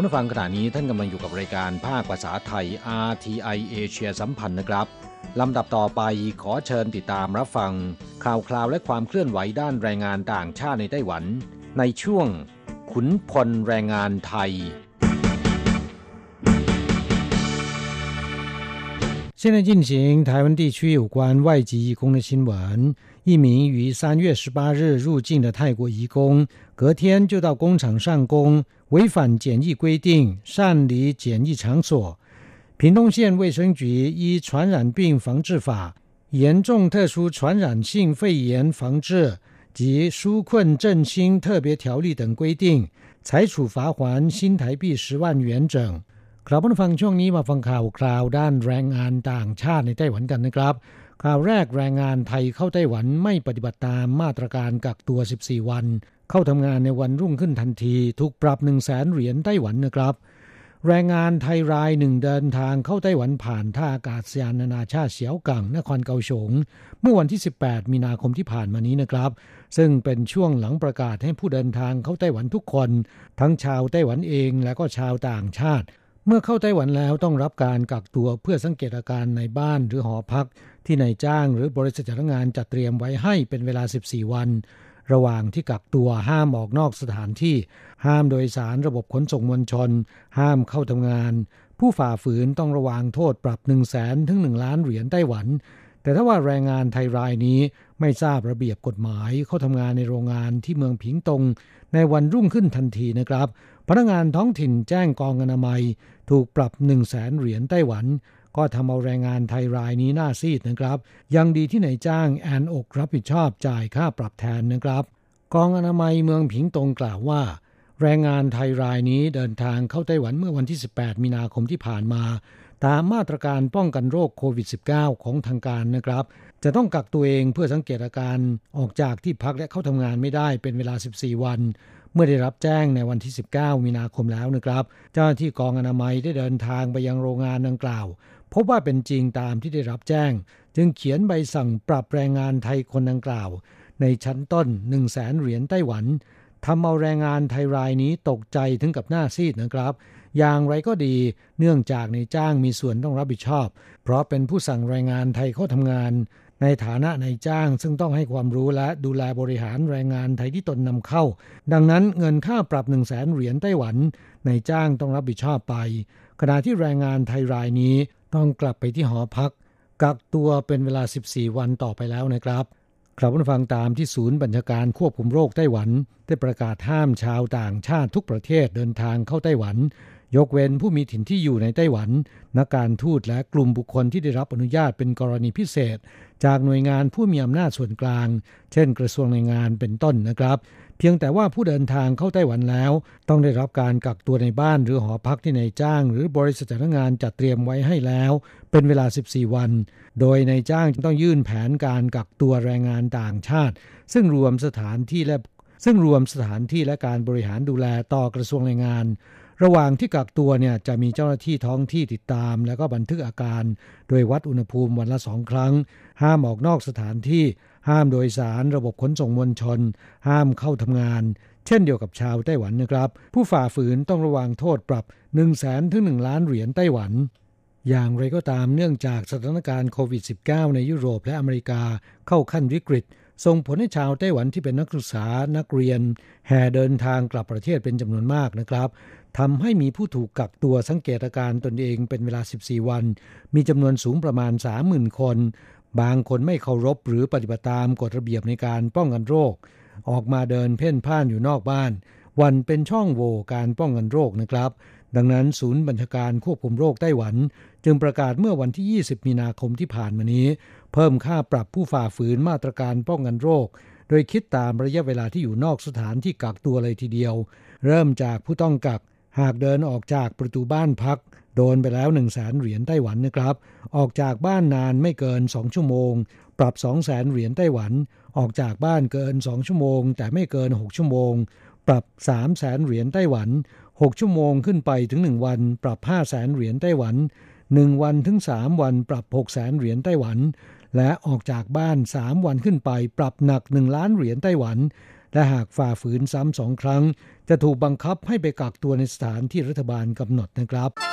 Speaker 3: ลับมาฟังขณะนี้ท่านกำลังอยู่กับรายการภาคภาษาไทย RTI เอเชียสัมพันธ์นะครับลำดับต่อไปขอเชิญติดตามรับฟัง ข่าวคราวและความเคลื่อนไหวด้านแรงงานต่างชาติในไต้หวัน ในช่วง ขุนพลแรงงานไทย
Speaker 1: 现在进行台湾地区有关外籍义工的新闻。 一名于三月十八日入境的泰国移工，隔天就到工厂上工，违反检疫规定，擅离检疫场所。屏东县卫生局依《传染病防治法》、《严重特殊传染性肺炎防治及纾困振兴特别条例》等规定，裁处罚款新台币十万元整。ครับผู้ฟังช่วงนี้มาฟังข่าวคราวด้านแรงงานต่างชาติในไต้หวันกันนะครับ ข่าวแรกแรงงานไทยเข้าไต้หวันไม่ปฏิบัติตามมาตรการกักตัว 14 วัน เข้าทำงานในวันรุ่งขึ้นทันที ถูกปรับ 1 0 0 0 0แสนเหรียญไต้หวันนะครับ แรงงานไทยรายหนึ่งเดินทางเข้าไต้หวันผ่านท่าอากาศยานนานาชาติเสียวกังนครเกาสงเมื่อวันที่ 18 มีนาคมที่ผ่านมานี้นะครับ ซึ่งเป็นช่วงหลังประกาศให้ผู้เดินทางเข้าไต้หวันทุกคน ทั้งชาวไต้หวันเองและก็ชาวต่างชาติ เมื่อเข้าไต้หวันแล้วต้องรับการกักตัวเพื่อสังเกตอาการในบ้านหรือหอพัก ที่นายจ้างหรือบริษัทจ้างงานจัดเตรียมไว้ให้เป็นเวลา 14 วัน ระหว่างที่กักตัวห้ามออกนอกสถานที่ ห้ามโดยสารระบบขนส่งมวลชน ห้ามเข้าทำงาน ผู้ฝ่าฝืนต้องระวางโทษปรับ 1 0 0 0 0แสนถึง 1 ล้านเหรียญไต้หวัน แต่ถ้าว่าแรงงานไทยรายนี้ไม่ทราบระเบียบกฎหมาย เข้าทำงานในโรงงานที่เมืองผิงตง ในวันรุ่งขึ้นทันทีนะครับ พนักงานท้องถิ่นแจ้งกองอนามัย ถูกปรับ1 0 0 0 0แสนเหรียญไต้หวัน ก็ทำเอาแรงงานไทยรายนี้หน้าซีดนะครับ ยังดีที่ไหนจ้างแอนอกรับผิดชอบจ่ายค่าปรับแทนนะครับ กองอนามัยเมืองผิงตงกล่าวว่า แรงงานไทยรายนี้เดินทางเข้าไต้หวันเมื่อวันที่ 18 มีนาคมที่ผ่านมา ตามมาตรการป้องกันโรคโควิด -19 ของทางการนะครับ จะต้องกักตัวเองเพื่อสังเกตอาการออกจากที่พักและเข้าทำงานไม่ได้เป็นเวลา 14 วัน เมื่อได้รับแจ้งในวันที่ 19 มีนาคมแล้วนะครับ เจ้าหน้าที่กองอนามัยได้เดินทางไปยังโรงงานดังกล่าว พบว่าเป็นจริงตามที่ได้รับแจ้ง จึงเขียนใบสั่งปรับแรงงานไทยคนดังกล่าว ในชั้นต้น 1 0 0 0 0แสนเหรียญไต้หวันทำเอาแรงงานไทยรายนี้ตกใจถึงกับหน้าซีดนะครับ อย่างไรก็ดี เนื่องจากในจ้างมีส่วนต้องรับผิดชอบ เพราะเป็นผู้สั่งแรงงานไทยเข้าทำงาน ในฐานะนายจ้างซึ่งต้องให้ความรู้และดูแลบริหารแรงงานไทยที่ตนนำเข้า ดังนั้นเงินค่าปรับ 1 0 0 0 0แสนเหรียญไต้หวันนายจ้างต้องรับผิดชอบไป ขณะที่แรงงานไทยรายนี้ต้องกลับไปที่หอพัก กักตัวเป็นเวลา 14 วันต่อไปแล้วนะครับครับผู้ฟังตามที่ศูนย์บัญชาการควบคุมโรคไต้หวัน ได้ประกาศห้ามชาวต่างชาติทุกประเทศเดินทางเข้าไต้หวัน ยกเว้นผู้มีถิ่นที่อยู่ในไต้หวัน นักการทูตและกลุ่มบุคคลที่ได้รับอนุญาตเป็นกรณีพิเศษ จากหน่วยงานผู้มีอำนาจส่วนกลาง เช่น กระทรวงแรงงานเป็นต้นนะครับ เพียงแต่ว่าผู้เดินทางเข้าไต้หวันแล้ว ต้องได้รับการกักตัวในบ้านหรือหอพักที่นายจ้าง หรือบริษัทจ้างงานจัดเตรียมไว้ให้แล้ว เป็นเวลา 14 วัน โดยนายจ้างต้องยื่นแผนการกักตัวแรงงานต่างชาติ ซึ่งรวมสถานที่และซึ่งรวมสถานที่และการบริหารดูแลต่อกระทรวงแรงงาน ระหว่างที่กักตัวเนี่ยจะมีเจ้าหน้าที่ท้องที่ติดตาม แล้วก็บันทึกอาการ โดยวัดอุณหภูมิวันละสองครั้ง ห้ามออกนอกสถานที่ ห้ามโดยสารระบบขนส่งมวลชน ห้ามเข้าทำงาน เช่นเดียวกับชาวไต้หวันนะครับ ผู้ฝ่าฝืนต้องระวังโทษปรับ 1 0 0 0 0แสนถึง 1 ล้านเหรียญไต้หวันอย่างไรก็ตามเนื่องจากสถานการณ์โควิด -19 ในยุโรปและอเมริกาเข้าขั้นวิกฤต ส่งผลให้ชาวไต้หวันที่เป็นนักศึกษานักเรียน แห่เดินทางกลับประเทศเป็นจำนวนมากนะครับ ทำให้มีผู้ถูกกักตัวสังเกตอาการตนเองเป็นเวลา 14 วัน มีจำนวนสูงประมาณ 30,000 คน บางคนไม่เคารพหรือปฏิบัติตามกฎระเบียบในการป้องกันโรค ออกมาเดินเพ่นพ่านอยู่นอกบ้าน วันเป็นช่องโหว่การป้องกันโรคนะครับ ดังนั้นศูนย์บัญชาการควบคุมโรคไต้หวัน จึงประกาศเมื่อวันที่ 20 มีนาคมที่ผ่านมานี้ เพิ่มค่าปรับผู้ฝ่าฝืนมาตรการป้องกันโรคโดยคิดตามระยะเวลาที่อยู่นอกสถานที่กักตัวเลยทีเดียว เริ่มจากผู้ต้องกัก หากเดินออกจากประตูบ้านพัก โดนไปแล้ว1 0 0 0 0แสนเหรียญไต้หวันนะครับ ออกจากบ้านนานไม่เกิน 2 ชั่วโมง ปรับ 2 0 0แสนเหรียญไต้หวัน ออกจากบ้านเกิน 2 ชั่วโมง แต่ไม่เกิน 6 ชั่วโมง ปรับ 3 0 0แสนเหรียญไต้หวัน 6 ชั่วโมงขึ้นไปถึง 1 วัน ปรับ 5 0 0แสนเหรียญไต้หวัน 1 วันถึง 3 วันปรับ 6 0 0แสนเหรียญไต้หวัน และออกจากบ้าน 3 วันขึ้นไป ปรับหนัก 1 ล้านเหรียญไต้หวัน และหากฝ่าฝืนซ้ำสองครั้ง จะถูกบังคับให้ไปกักตัวในสถานที่รัฐบาลกำหนดนะครับ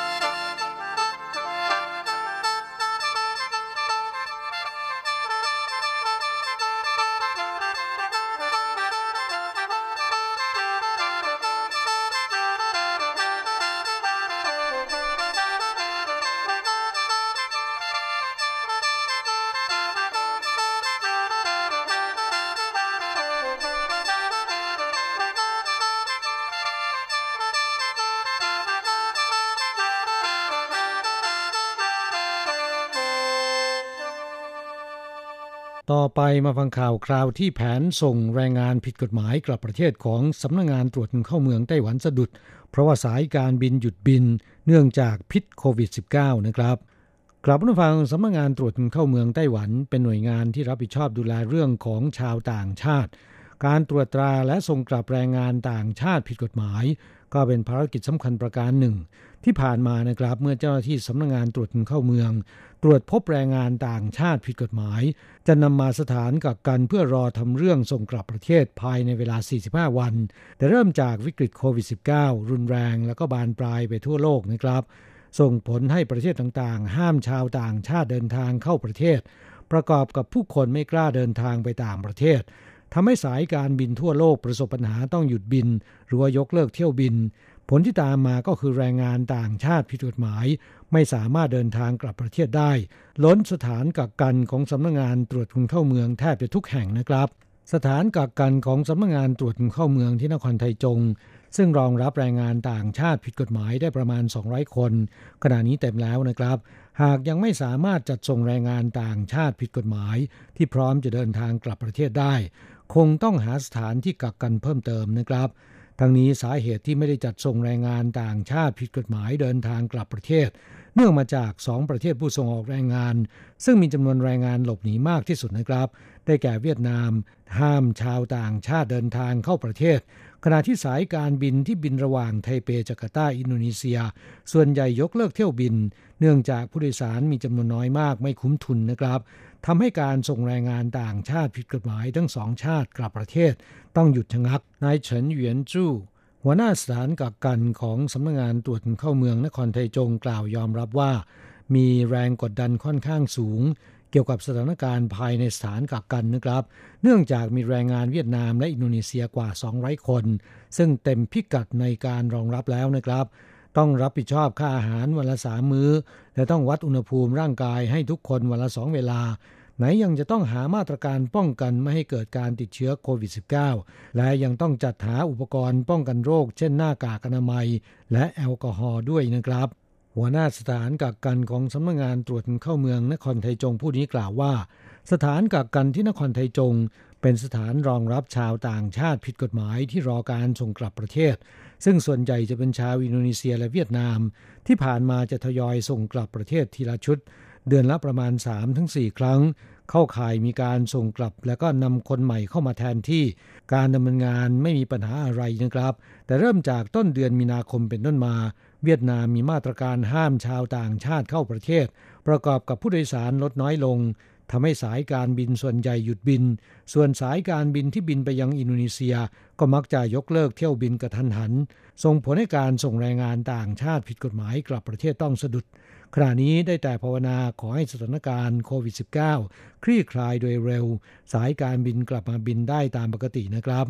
Speaker 1: ไปมาฟังข่าวคราวที่แผนส่งแรงงานผิดกฎหมายกลับประเทศของสำนักงงานตรวจเข้าเมืองไต้หวันสะดุด เพราะว่าสายการบินหยุดบินเนื่องจากพิษโควิด -19 นะครับกลับมาฟังสำนักงงานตรวจเข้าเมืองไต้หวันเป็นหน่วยงานที่รับผิดชอบดูแลเรื่องของชาวต่างชาติ การตรวจตราและส่งกลับแรงงานต่างชาติผิดกฎหมาย ก็เป็นภารกิจสำคัญประการหนึ่ง ที่ผ่านมานะครับเมื่อเจ้าหน้าที่สำนักงงานตรวจเข้าเมือง ตรวจพบแรงงานต่างชาติผิดกฎหมาย จะนำมาสถานกักกันเพื่อรอทำเรื่องส่งกลับประเทศภายในเวลา 45 วัน แต่เริ่มจากวิกฤตโควิด -19 รุนแรงแล้วก็บานปลายไปทั่วโลกนะครับ ส่งผลให้ประเทศต่างๆ ห้ามชาวต่างชาติเดินทางเข้าประเทศ ประกอบกับผู้คนไม่กล้าเดินทางไปต่างประเทศ ทำให้สายการบินทั่วโลกประสบปัญหาต้องหยุดบิน หรือว่ายกเลิกเที่ยวบิน ผลที่ตามมาก็คือแรงงานต่างชาติผิดกฎหมาย ไม่สามารถเดินทางกลับประเทศได้ ล้นสถานกักกันของสำนักงงานตรวจคนเข้าเมืองแทบจะทุกแห่งนะครับ สถานกักกันของสำนักงงานตรวจคนเข้าเมืองที่นครไทยจง ซึ่งรองรับแรงงานต่างชาติผิดกฎหมายได้ประมาณ 200 คน ขณะนี้เต็มแล้วนะครับหากยังไม่สามารถจัดส่งแรงงานต่างชาติผิดกฎหมาย ที่พร้อมจะเดินทางกลับประเทศได้ คงต้องหาสถานที่กักกันเพิ่มเติมนะครับ ทั้งนี้สาเหตุที่ไม่ได้จัดส่งแรงงานต่างชาติผิดกฎหมายเดินทางกลับประเทศ เนื่องมาจากสองประเทศผู้ส่งออกแรงงาน ซึ่งมีจำนวนแรงงานหลบหนีมากที่สุดนะครับ ได้แก่เวียดนาม ห้ามชาวต่างชาติเดินทางเข้าประเทศ ขณะที่สายการบินที่บินระหว่างไทเปจาการ์ตาอินโดนีเซีย ส่วนใหญ่ยกเลิกเที่ยวบิน เนื่องจากผู้โดยสารมีจำนวนน้อยมากไม่คุ้มทุนนะครับ ทำให้การส่งแรงงานต่างชาติผิดกฎหมายทั้งสองชาติกลับประเทศต้องหยุดชะงัก นายเฉินเหวียนจู้หัวหน้าสถานกักกันของสำนักงงานตรวจเข้าเมืองนครไทจงกล่าวยอมรับว่า มีแรงกดดันค่อนข้างสูง เกี่ยวกับสถานการณ์ภายในสถานกักกันนะครับ เนื่องจากมีแรงงานเวียดนามและอินโดนีเซียกว่า 200 คน ซึ่งเต็มพิกัดในการรองรับแล้วนะครับ ต้องรับผิดชอบค่าอาหารวันละสามมื้อ และต้องวัดอุณหภูมิร่างกายให้ทุกคนวันละสองเวลา ไหนยังจะต้องหามาตรการป้องกันไม่ให้เกิดการติดเชื้อโควิด -19 และยังต้องจัดหาอุปกรณ์ป้องกันโรค เช่นหน้ากากอนามัย และแอลกอฮอล์ด้วยนะครับ หัวหน้าสถานกักกันของสำนักงงานตรวจเข้าเมืองนครไทจงผู้นี้กล่าวว่า สถานกักกันที่นครไทจงเป็นสถานรองรับชาวต่างชาติผิดกฎหมายที่รอการส่งกลับประเทศ ซึ่งส่วนใหญ่จะเป็นชาวอินโดนีเซียและเวียดนาม ที่ผ่านมาจะทยอยส่งกลับประเทศทีละชุด เดือนละประมาณ 3-4 ครั้ง เข้าข่ายมีการส่งกลับ และก็นำคนใหม่เข้ามาแทนที่ การดำเนินงานไม่มีปัญหาอะไรนะครับ แต่เริ่มจากต้นเดือนมีนาคมเป็นต้นมา เวียดนามมีมาตรการห้ามชาวต่างชาติเข้าประเทศ ประกอบกับผู้โดยสารลดน้อยลง ทำให้สายการบินส่วนใหญ่หยุดบิน ส่วนสายการบินที่บินไปยังอินโดนีเซีย ก็มักจะยกเลิกเที่ยวบินกระทันหัน ส่งผลให้การส่งแรงงานต่างชาติผิดกฎหมายกลับประเทศต้องสะดุด ขณะนี้ได้แต่ภาวนาขอให้สถานการณ์โควิด -19 คลี่คลายโดยเร็ว สายการบินกลับมาบินได้ตามปกตินะครับ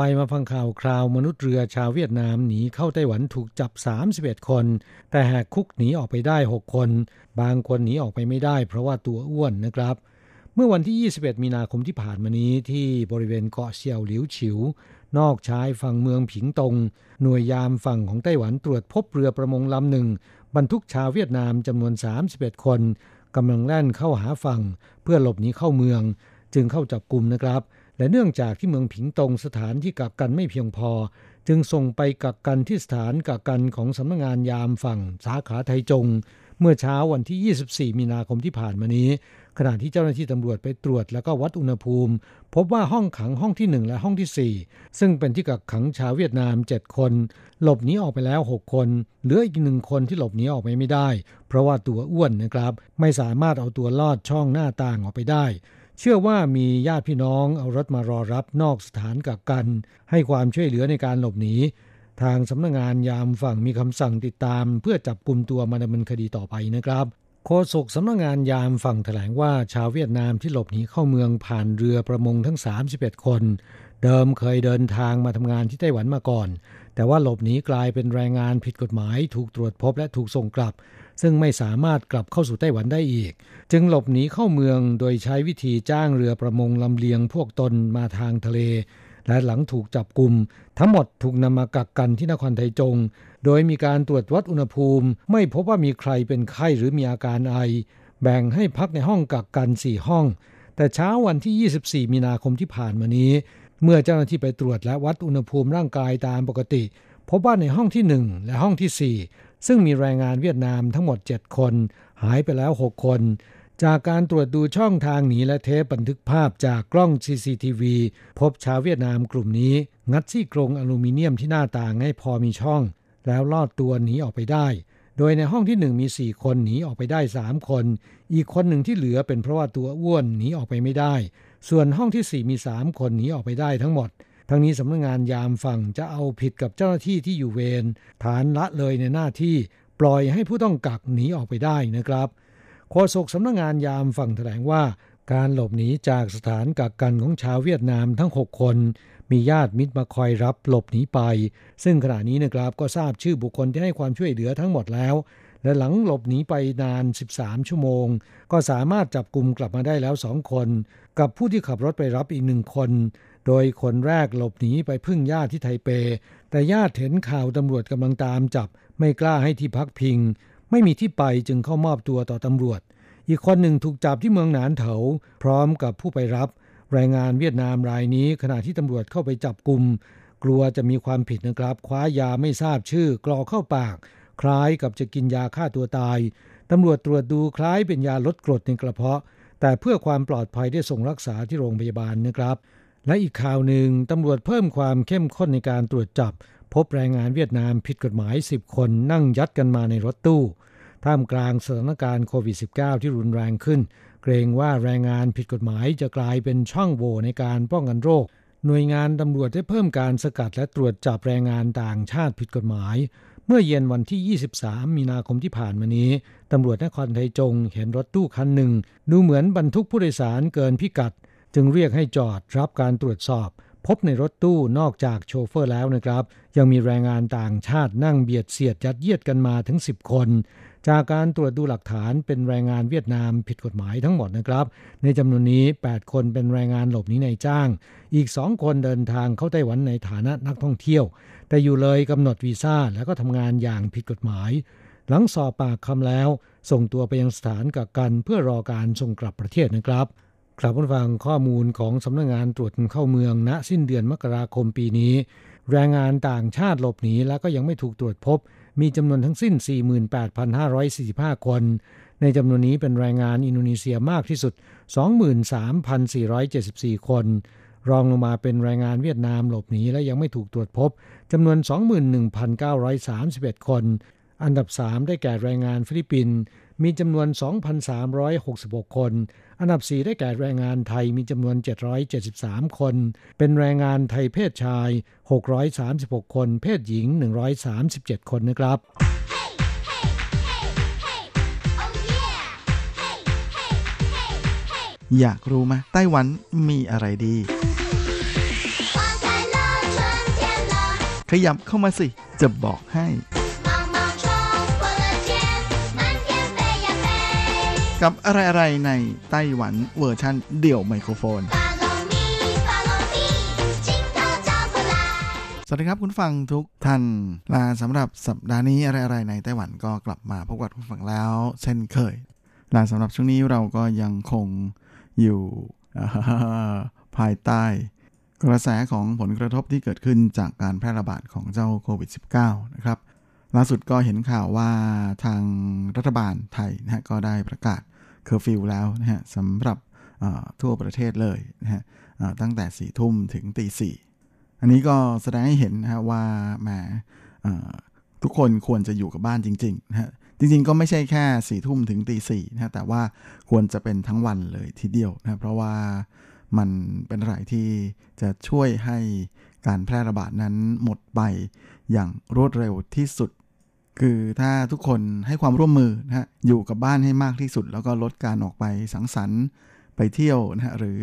Speaker 1: ไปมาฟังข่าวคราวมนุษย์เรือชาวเวียดนามหนีเข้าไต้หวันถูกจับ 31 คน แต่แหกคุกหนีออกไปได้ 6 คน บางคนหนีออกไปไม่ได้เพราะว่าตัวอ้วนนะครับ เมื่อวันที่ 21 มีนาคมที่ผ่านมานี้ที่บริเวณเกาะเซียวหลิวฉิว นอกชายฝั่งเมืองผิงตง หน่วยยามฝั่งของไต้หวันตรวจพบเรือประมงลำหนึ่งบรรทุกชาวเวียดนามจำนวน 31 คนกำลังแล่นเข้าหาฝั่ง เพื่อหลบหนีเข้าเมือง จึงเข้าจับกลุ่มนะครับ และเนื่องจากที่เมืองผิงตงสถานที่กักกันไม่เพียงพอ จึงส่งไปกักกันที่สถานกักกันของสำนักงงานยามฝั่งสาขาไทจง เมื่อเช้าวันที่ 24 มีนาคมที่ผ่านมานี้ ขณะที่เจ้าหน้าที่ตำรวจไปตรวจแล้วก็วัดอุณหภูมิ พบว่าห้องขังห้องที่ 1 และห้องที่ 4 ซึ่งเป็นที่กักขังชาวเวียดนาม 7 คน หลบหนีออกไปแล้ว 6 คนเหลืออีกหนึ่งคนที่หลบหนีออกไปไม่ได้ เพราะว่าตัวอ้วนนะครับ ไม่สามารถเอาตัวลอดช่องหน้าต่างออกไปได้ เชื่อว่ามีญาติพี่น้องเอารถมารอรับนอกสถานกักกัน ให้ความช่วยเหลือในการหลบหนี ทางสำนักงงานยามฝั่งมีคำสั่งติดตาม เพื่อจับกลุ่มตัวมาดำเนินคดีต่อไปนะครับโฆษกสำนักงงานยามฝั่งแถลงว่าชาวเวียดนามที่หลบหนีเข้าเมืองผ่านเรือประมงทั้ง 31 คน เดิมเคยเดินทางมาทำงานที่ไต้หวันมาก่อน แต่ว่าหลบหนีกลายเป็นแรงงานผิดกฎหมาย ถูกตรวจพบและถูกส่งกลับ ซึ่งไม่สามารถกลับเข้าสู่ไต้หวันได้อีก จึงหลบหนีเข้าเมืองโดยใช้วิธีจ้างเรือประมงลำเลียงพวกตนมาทางทะเล และหลังถูกจับกลุ่มทั้งหมดถูกนำมากักกันที่นครไทจง โดยมีการตรวจวัดอุณหภูมิ ไม่พบว่ามีใครเป็นไข้หรือมีอาการไอ แบ่งให้พักในห้องกักกันสี่ห้อง แต่เช้าวันที่ 24 มีนาคมที่ผ่านมานี้ เมื่อเจ้าหน้าที่ไปตรวจและวัดอุณหภูมิร่างกายตามปกติพบว่าในห้องที่ 1 และห้องที่4 ซึ่งมีแรงงานเวียดนามทั้งหมด 7 คน หายไปแล้ว 6 คน จากการตรวจดูช่องทางหนีและเทปบันทึกภาพจากกล้อง CCTV พบชาวเวียดนามกลุ่มนี้ งัดซี่โครงอลูมิเนียมที่หน้าต่างให้พอมีช่อง แล้วลอดตัวหนีออกไปได้ โดยในห้องที่หนึ่งมี 4 คนหนีออกไปได้ 3 คน อีกคนหนึ่งที่เหลือเป็นเพราะว่าตัวอ้วนหนีออกไปไม่ได้ ส่วนห้องที่ 4 มี 3 คนหนีออกไปได้ทั้งหมด ทั้งนี้สำนักงงานยามฝั่งจะเอาผิดกับเจ้าหน้าที่ที่อยู่เวรฐานละเลยในหน้าที่ปล่อยให้ผู้ต้องกักหนีออกไปได้นะครับโฆษกสำนักงงานยามฝั่งแถลงว่า การหลบหนีจากสถานกักกันของชาวเวียดนามทั้ง 6 คน มีญาติมิตรมาคอยรับหลบหนีไป ซึ่งขณะนี้นะครับก็ทราบชื่อบุคคลที่ให้ความช่วยเหลือทั้งหมดแล้ว และหลังหลบหนีไปนาน 13 ชั่วโมง ก็สามารถจับกลุ่มกลับมาได้แล้วสองคน กับผู้ที่ขับรถไปรับอีกหนึ่งคน โดยคนแรกหลบหนีไปพึ่งญาติที่ไทเป แต่ญาติเห็นข่าวตำรวจกำลังตามจับ ไม่กล้าให้ที่พักพิง ไม่มีที่ไปจึงเข้ามอบตัวต่อตำรวจ อีกคนหนึ่งถูกจับที่เมืองหนานเถา พร้อมกับผู้ไปรับแรงงานเวียดนามรายนี้ขณะที่ตำรวจเข้าไปจับกลุ่มกลัวจะมีความผิดนะครับ คว้ายาไม่ทราบชื่อกรอเข้าปาก คล้ายกับจะกินยาฆ่าตัวตาย ตำรวจตรวจดูคล้ายเป็นยาลดกรดในกระเพาะ แต่เพื่อความปลอดภัยได้ส่งรักษาที่โรงพยาบาลนะครับ และอีกข่าวหนึ่งตำรวจเพิ่มความเข้มข้นในการตรวจจับ พบแรงงานเวียดนามผิดกฎหมาย 10 คนนั่งยัดกันมาในรถตู้ ท่ามกลางสถานการณ์โควิด -19 ที่รุนแรงขึ้น เกรงว่าแรงงานผิดกฎหมายจะกลายเป็นช่องโหว่ในการป้องกันโรค หน่วยงานตำรวจได้เพิ่มการสกัดและตรวจจับแรงงานต่างชาติผิดกฎหมาย เมื่อเย็นวันที่ 23 มีนาคมที่ผ่านมานี้ตำรวจนครไทยจงเห็นรถตู้คันหนึ่ง ดูเหมือนบรรทุกผู้โดยสารเกินพิกัด จึงเรียกให้จอดรับการตรวจสอบ พบในรถตู้นอกจากโชเฟอร์แล้วนะครับ ยังมีแรงงานต่างชาตินั่งเบียดเสียดยัดเยียดกันมาถึง 10 คน จากการตรวจดูหลักฐานเป็นแรงงานเวียดนามผิดกฎหมายทั้งหมดนะครับ ในจำนวนนี้ 8 คนเป็นแรงงานหลบหนีในจ้าง อีก 2 คนเดินทางเข้าไต้หวันในฐานะนักท่องเที่ยว แต่อยู่เลยกำหนดวีซ่าแล้วก็ทำงานอย่างผิดกฎหมายหลังสอบปากคำแล้ว ส่งตัวไปยังสถานกักกันเพื่อรอการส่งกลับประเทศนะครับ กลับมาฟังข้อมูลของสำนักงงานตรวจเข้าเมืองณสิ้นเดือนมกราคมปีนี้ แรงงานต่างชาติหลบหนีแล้วก็ยังไม่ถูกตรวจพบ มีจำนวนทั้งสิ้น 48,545 คน ในจำนวนนี้เป็นแรงงานอินโดนีเซียมากที่สุด 23,474 คน รองลงมาเป็นแรงงานเวียดนามหลบหนีและยังไม่ถูกตรวจพบจำนวน 21,931 คน อันดับ 3 ได้แก่แรงงานฟิลิปปินส์ มีจำนวน 2,366 คน อันดับ 4 ได้แก่แรงงานไทยมีจำนวน 773 คน เป็นแรงงานไทยเพศชาย 636 คน เพศหญิง 137 คนนะครับ
Speaker 6: อยากรู้ไหมไต้หวันมีอะไรดี ขยับเข้ามาสิ จะบอกให้ กับอะไรๆในไต้หวันเวอร์ชันเดี่ยวไมโครโฟน สวัสดีครับคุณฟังทุกท่านลาสำหรับสัปดาห์นี้อะไรๆในไต้หวันก็กลับมาพบกับคุณฟังแล้ว เช่นเคยล่ะสำหรับช่วงนี้เราก็ยังคงอยู่ภายใต้ กระแสของผลกระทบที่เกิดขึ้นจากการแพร่ระบาดของเจ้าโควิด -19 นะครับล่าสุดก็เห็นข่าวว่าทางรัฐบาลไทยนะก็ได้ประกาศ เคอร์ฟิวแล้วนะฮะสำหรับทั่วประเทศเลยนะฮะตั้งแต่สี่ทุ่มถึงตีสี่อันนี้ก็แสดงให้เห็นนะฮะว่าแหมทุกคนควรจะอยู่กับบ้านจริงๆนะฮะจริงๆก็ไม่ใช่แค่สี่ทุ่มถึงตีสี่นะแต่ว่าควรจะเป็นทั้งวันเลยทีเดียวนะเพราะว่ามันเป็นอะไรที่จะช่วยให้การแพร่ระบาดนั้นหมดไปอย่างรวดเร็วที่สุด คือถ้าทุกคนให้ความร่วมมือนะฮะอยู่กับบ้านให้มากที่สุด แล้วก็ลดการออกไปสังสรรค์ไปเที่ยวนะฮะหรือ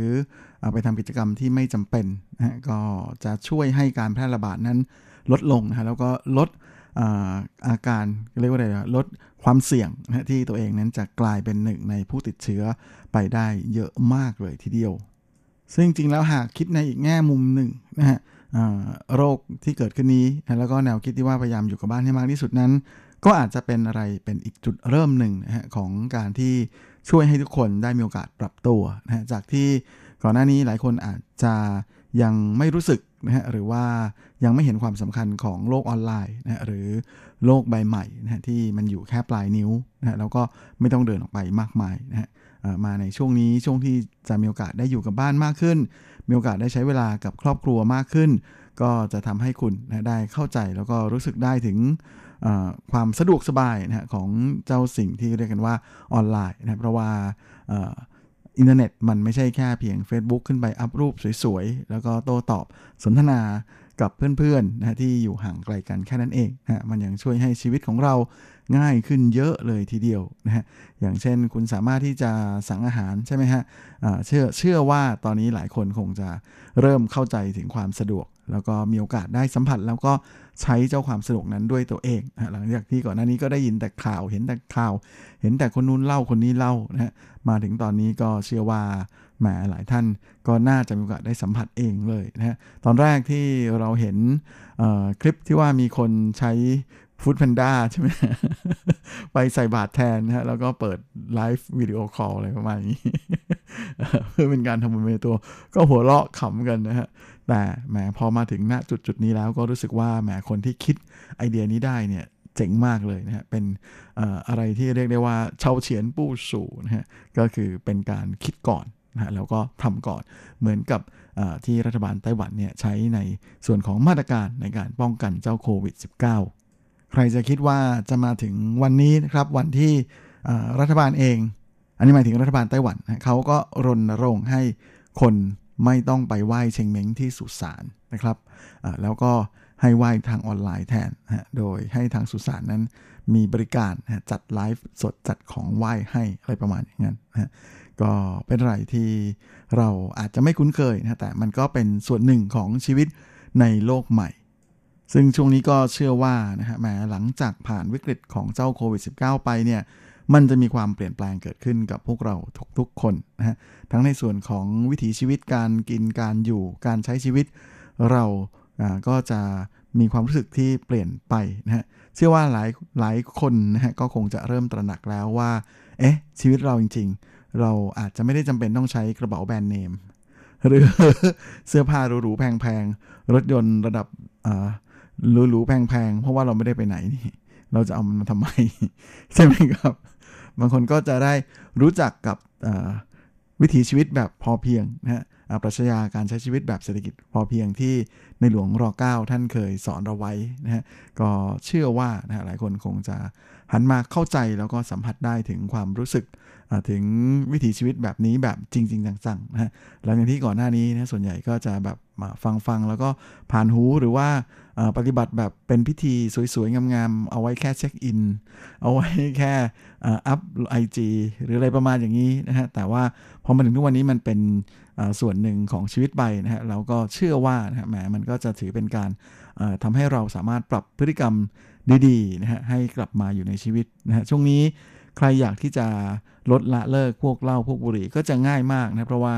Speaker 6: ไปทำกิจกรรมที่ไม่จำเป็นนะฮะก็จะช่วยให้การแพร่ระบาดนั้นลดลงนะฮะแล้วก็ลดอาการเรียกว่าอะไรลดความเสี่ยงนะที่ตัวเองนั้นจะกลายเป็นหนึ่งในผู้ติดเชื้อไปได้เยอะมากเลยทีเดียว ซึ่งจริงแล้วหากคิดในอีกแง่มุมหนึ่งนะฮะ โรคที่เกิดขึ้นนี้นะแล้วก็แนวคิดที่ว่าพยายามอยู่กับบ้านให้มากที่สุดนั้น ก็อาจจะเป็นอะไรเป็นอีกจุดเริ่มหนึ่งนะฮะของการที่ช่วยให้ทุกคนได้มีโอกาสปรับตัวนะฮะจากที่ก่อนหน้านี้หลายคนอาจจะยังไม่รู้สึกนะฮะหรือว่ายังไม่เห็นความสำคัญของโลกออนไลน์นะหรือโลกใบใหม่นะฮะที่มันอยู่แค่ปลายนิ้วนะฮะแล้วก็ไม่ต้องเดินออกไปมากมายนะฮะมาในช่วงนี้ช่วงที่จะมีโอกาสได้อยู่กับบ้านมากขึ้น มีโอกาสได้ใช้เวลากับครอบครัวมากขึ้น ก็จะทำให้คุณนะได้เข้าใจแล้วก็รู้สึกได้ถึงความสะดวกสบายนะของเจ้าสิ่งที่เรียกกันว่าออนไลน์นะเพราะว่าอินเทอร์เน็ตมันไม่ใช่แค่เพียง Facebook ขึ้นไปอัพรูปสวยๆ แล้วก็โต้ตอบสนทนากับเพื่อนๆนะที่อยู่ห่างไกลกันแค่นั้นเองนะมันยังช่วยให้ชีวิตของเรา ง่ายขึ้นเยอะเลยทีเดียวนะฮะอย่างเช่นคุณสามารถที่จะสั่งอาหารใช่ไหมฮะเชื่อเชื่อว่าตอนนี้หลายคนคงจะเริ่มเข้าใจถึงความสะดวก แล้วก็มีโอกาสได้สัมผัส แล้วก็ใช้เจ้าความสะดวกนั้นด้วยตัวเองนะหลังจากที่ก่อนหน้านี้ก็ได้ยินแต่ข่าว เห็นแต่ข่าว เห็นแต่คนนู้นเล่าคนนี้เล่านะฮะมาถึงตอนนี้ก็เชื่อว่าแหมหลายท่านก็น่าจะมีโอกาสได้สัมผัสเองเลยนะฮะตอนแรกที่เราเห็นคลิปที่ว่ามีคนใช้ ฟู้ดแพนด้าใช่ไหมไปใส่บาทแทนนะฮะแล้วก็เปิดไลฟ์วิดีโอคอลอะไรประมาณนี้ เพื่อเป็นการทำบุญในตัว ก็หัวเราะขำกันนะฮะ แต่แหมพอมาถึงณจุดจุดนี้แล้วก็รู้สึกว่าแหมคนที่คิดไอเดียนี้ได้เนี่ยเจ๋งมากเลยนะฮะ เป็นอะไรที่เรียกได้ว่าเชาเฉียนปู้สู่นะฮะ ก็คือเป็นการคิดก่อนนะแล้วก็ทำก่อนเหมือนกับที่รัฐบาลไต้หวันเนี่ยใช้ในส่วนของมาตรการในการป้องกันเจ้าโควิด -19 ใครจะคิดว่าจะมาถึงวันนี้นะครับวันที่รัฐบาลเอง อันนี้หมายถึงรัฐบาลไต้หวันเขาก็รณรงค์ให้คนไม่ต้องไปไหว้เชงเม้งที่สุสานนะครับแล้วก็ให้ไหว้ทางออนไลน์แทนนะโดยให้ทางสุสานนั้นมีบริการนะจัดไลฟ์สดจัดของไหว้ให้อะไรประมาณอย่างนั้นนะก็เป็นอะไรที่เราอาจจะไม่คุ้นเคยนะแต่มันก็เป็นส่วนหนึ่งของชีวิตในโลกใหม่ ซึ่งช่วงนี้ก็เชื่อว่านะฮะแหมหลังจากผ่านวิกฤตของเจ้าโควิด -19 ไปเนี่ยมันจะมีความเปลี่ยนแปลงเกิดขึ้นกับพวกเราทุกๆคนนะฮะทั้งในส่วนของวิถีชีวิตการกินการอยู่การใช้ชีวิต เราก็จะมีความรู้สึกที่เปลี่ยนไปนะฮะเชื่อว่าหลายหลายคนนะฮะก็คงจะเริ่มตระหนักแล้วว่าเอ๊ะชีวิตเราจริง ๆ เราอาจจะไม่ได้จำเป็นต้องใช้กระเป๋าแบรนด์เนมหรือเสื้อผ้าหรูๆแพงๆรถยนต์ระดับ หรูๆแพงๆเพราะว่าเราไม่ได้ไปไหนนี่ เราจะเอามันมาทำไม ใช่ไหมครับ บางคนก็จะได้รู้จักกับวิถีชีวิตแบบพอเพียงนะฮะปรัชญาการใช้ชีวิตแบบเศรษฐกิจพอเพียงที่ในหลวงรอเก้าท่านเคยสอนเราไว้นะฮะก็เชื่อว่านะหลายคนคงจะหันมาเข้าใจแล้วก็สัมผัสได้ถึงความรู้สึกถึงวิถีชีวิตแบบนี้แบบจริง ๆ จังๆนะฮะหลังจากที่ก่อนหน้านี้นะส่วนใหญ่ก็จะแบบมาฟังๆ แล้วก็ผ่านหูหรือว่า ปฏิบัติแบบเป็นพิธีสวยๆ งามๆ เอาไว้แค่เช็คอิน เอาไว้แค่อัพไอจีหรืออะไรประมาณอย่างนี้นะฮะ แต่ว่าพอมาถึงทุกวันนี้มันเป็นส่วนหนึ่งของชีวิตไปนะฮะ เราก็เชื่อว่านะฮะแหมมันก็จะถือเป็นการทำให้เราสามารถปรับพฤติกรรมดีๆนะฮะให้กลับมาอยู่ในชีวิตนะฮะ ช่วงนี้ใครอยากที่จะลดละเลิกพวกเหล้าพวกบุหรี่ก็จะง่ายมากนะเพราะว่า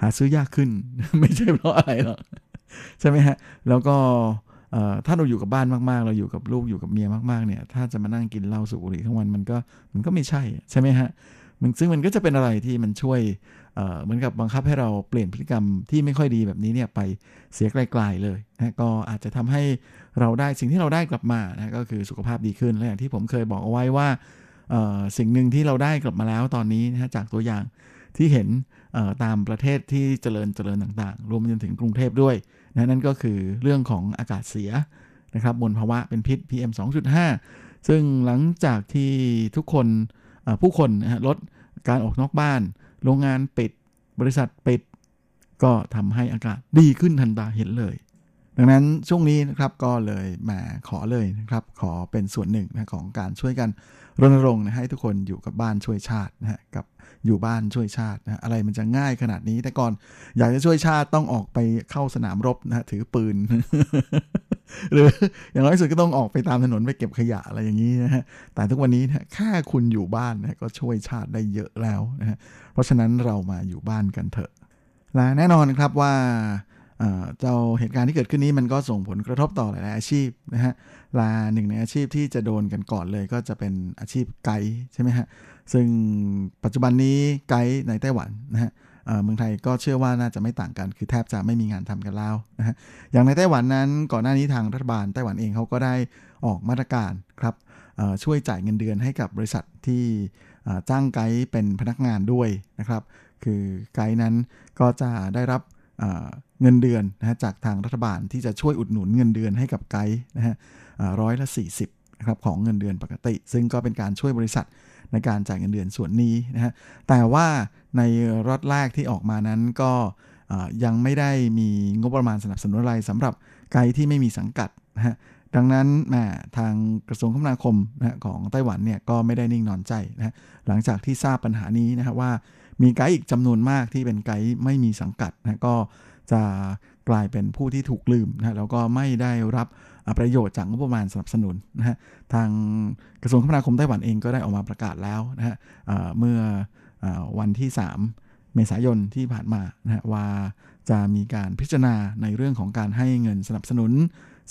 Speaker 6: หาซื้อยากขึ้นไม่ใช่เพราะอะไรหรอกใช่ไหมฮะ แล้วก็ ถ้าเราอยู่กับบ้านมากๆ เราอยู่กับลูกอยู่กับเมียมากๆเนี่ย ถ้าจะมานั่งกินเหล้าสูบบุหรี่ทั้งวันมันก็มันก็ไม่ใช่ใช่ไหมฮะมันซึ่งมันก็จะเป็นอะไรที่มันช่วยเหมือนกับบังคับให้เราเปลี่ยนพฤติกรรมที่ไม่ค่อยดีแบบนี้เนี่ยไปเสียไกลๆเลยนะก็อาจจะทำให้เราได้สิ่งที่เราได้กลับมานะก็คือสุขภาพดีขึ้นและอย่างที่ผมเคยบอกเอาไว้ว่าสิ่งหนึ่งที่เราได้กลับมาแล้วตอนนี้นะจากตัวอย่าง ที่เห็นตามประเทศที่เจริญเจริญต่างๆ รวมจนถึงกรุงเทพด้วยนะนั่นก็คือเรื่องของอากาศเสียนะครับมลภาวะเป็นพิษ PM 2.5 ซึ่งหลังจากที่ทุกคนผู้คนลดการออกนอกบ้าน โรงงานปิดบริษัทปิด ก็ทำให้อากาศดีขึ้นทันตาเห็นเลย ดังนั้นช่วงนี้นะครับก็เลยมาขอเลยนะครับ ขอเป็นส่วนหนึ่งนะของการช่วยกัน รณรงค์นะให้ทุกคนอยู่กับบ้านช่วยชาตินะฮะกับอยู่บ้านช่วยชาตินะอะไรมันจะง่ายขนาดนี้ แต่ก่อนอยากจะช่วยชาติต้องออกไปเข้าสนามรบนะถือปืน หรืออย่างน้อยสุดก็ต้องออกไปตามถนนไปเก็บขยะอะไรอย่างนี้นะฮะแต่ทุกวันนี้นะแค่คุณอยู่บ้านนะก็ช่วยชาติได้เยอะแล้วนะฮะเพราะฉะนั้นเรามาอยู่บ้านกันเถอะและแน่นอนครับว่า เจ้าเหตุการณ์ที่เกิดขึ้นนี้มันก็ส่งผลกระทบต่อหลาย ๆ อาชีพนะฮะลาหนึ่งในอาชีพที่จะโดนกันก่อนเลยก็จะเป็นอาชีพไกด์ใช่ไหมฮะ ซึ่งปัจจุบันนี้ไกด์ในไต้หวันนะฮะเมืองไทยก็เชื่อว่าน่าจะไม่ต่างกัน คือแทบจะไม่มีงานทำกันแล้วนะฮะ อย่างในไต้หวันนั้นก่อนหน้านี้ทางรัฐบาลไต้หวันเองเขาก็ได้ออกมาตรการครับช่วยจ่ายเงินเดือนให้กับบริษัทที่จ้างไกด์เป็นพนักงานด้วยนะครับ คือไกด์นั้นก็จะได้รับ เงินเดือนนะฮะจากทางรัฐบาลที่จะช่วยอุดหนุนเงินเดือนให้กับไกด์นะฮะร้อยละ 40นะครับของเงินเดือนปกติ ซึ่งก็เป็นการช่วยบริษัทในการจ่ายเงินเดือนส่วนนี้นะฮะแต่ว่าในรอดแรกที่ออกมานั้นก็ยังไม่ได้มีงบประมาณสนับสนุนอะไรสำหรับไกด์ที่ไม่มีสังกัดนะฮะดังนั้นทางกระทรวงคมนาคมนะของไต้หวันเนี่ยก็ไม่ได้นิ่งนอนใจนะหลังจากที่ทราบปัญหานี้นะครับว่ามีไกด์อีกจำนวนมากที่เป็นไกด์ไม่มีสังกัดนะก็ จะกลายเป็นผู้ที่ถูกลืมนะแล้วก็ไม่ได้รับประโยชน์จากงบประมาณสนับสนุนนะฮะทางกระทรวงคมนาคมไต้หวันเองก็ได้ออกมาประกาศแล้วนะฮะเมื่อวันที่ 3 เมษายนที่ผ่านมานะฮะว่าจะมีการพิจารณาในเรื่องของการให้เงินสนับสนุน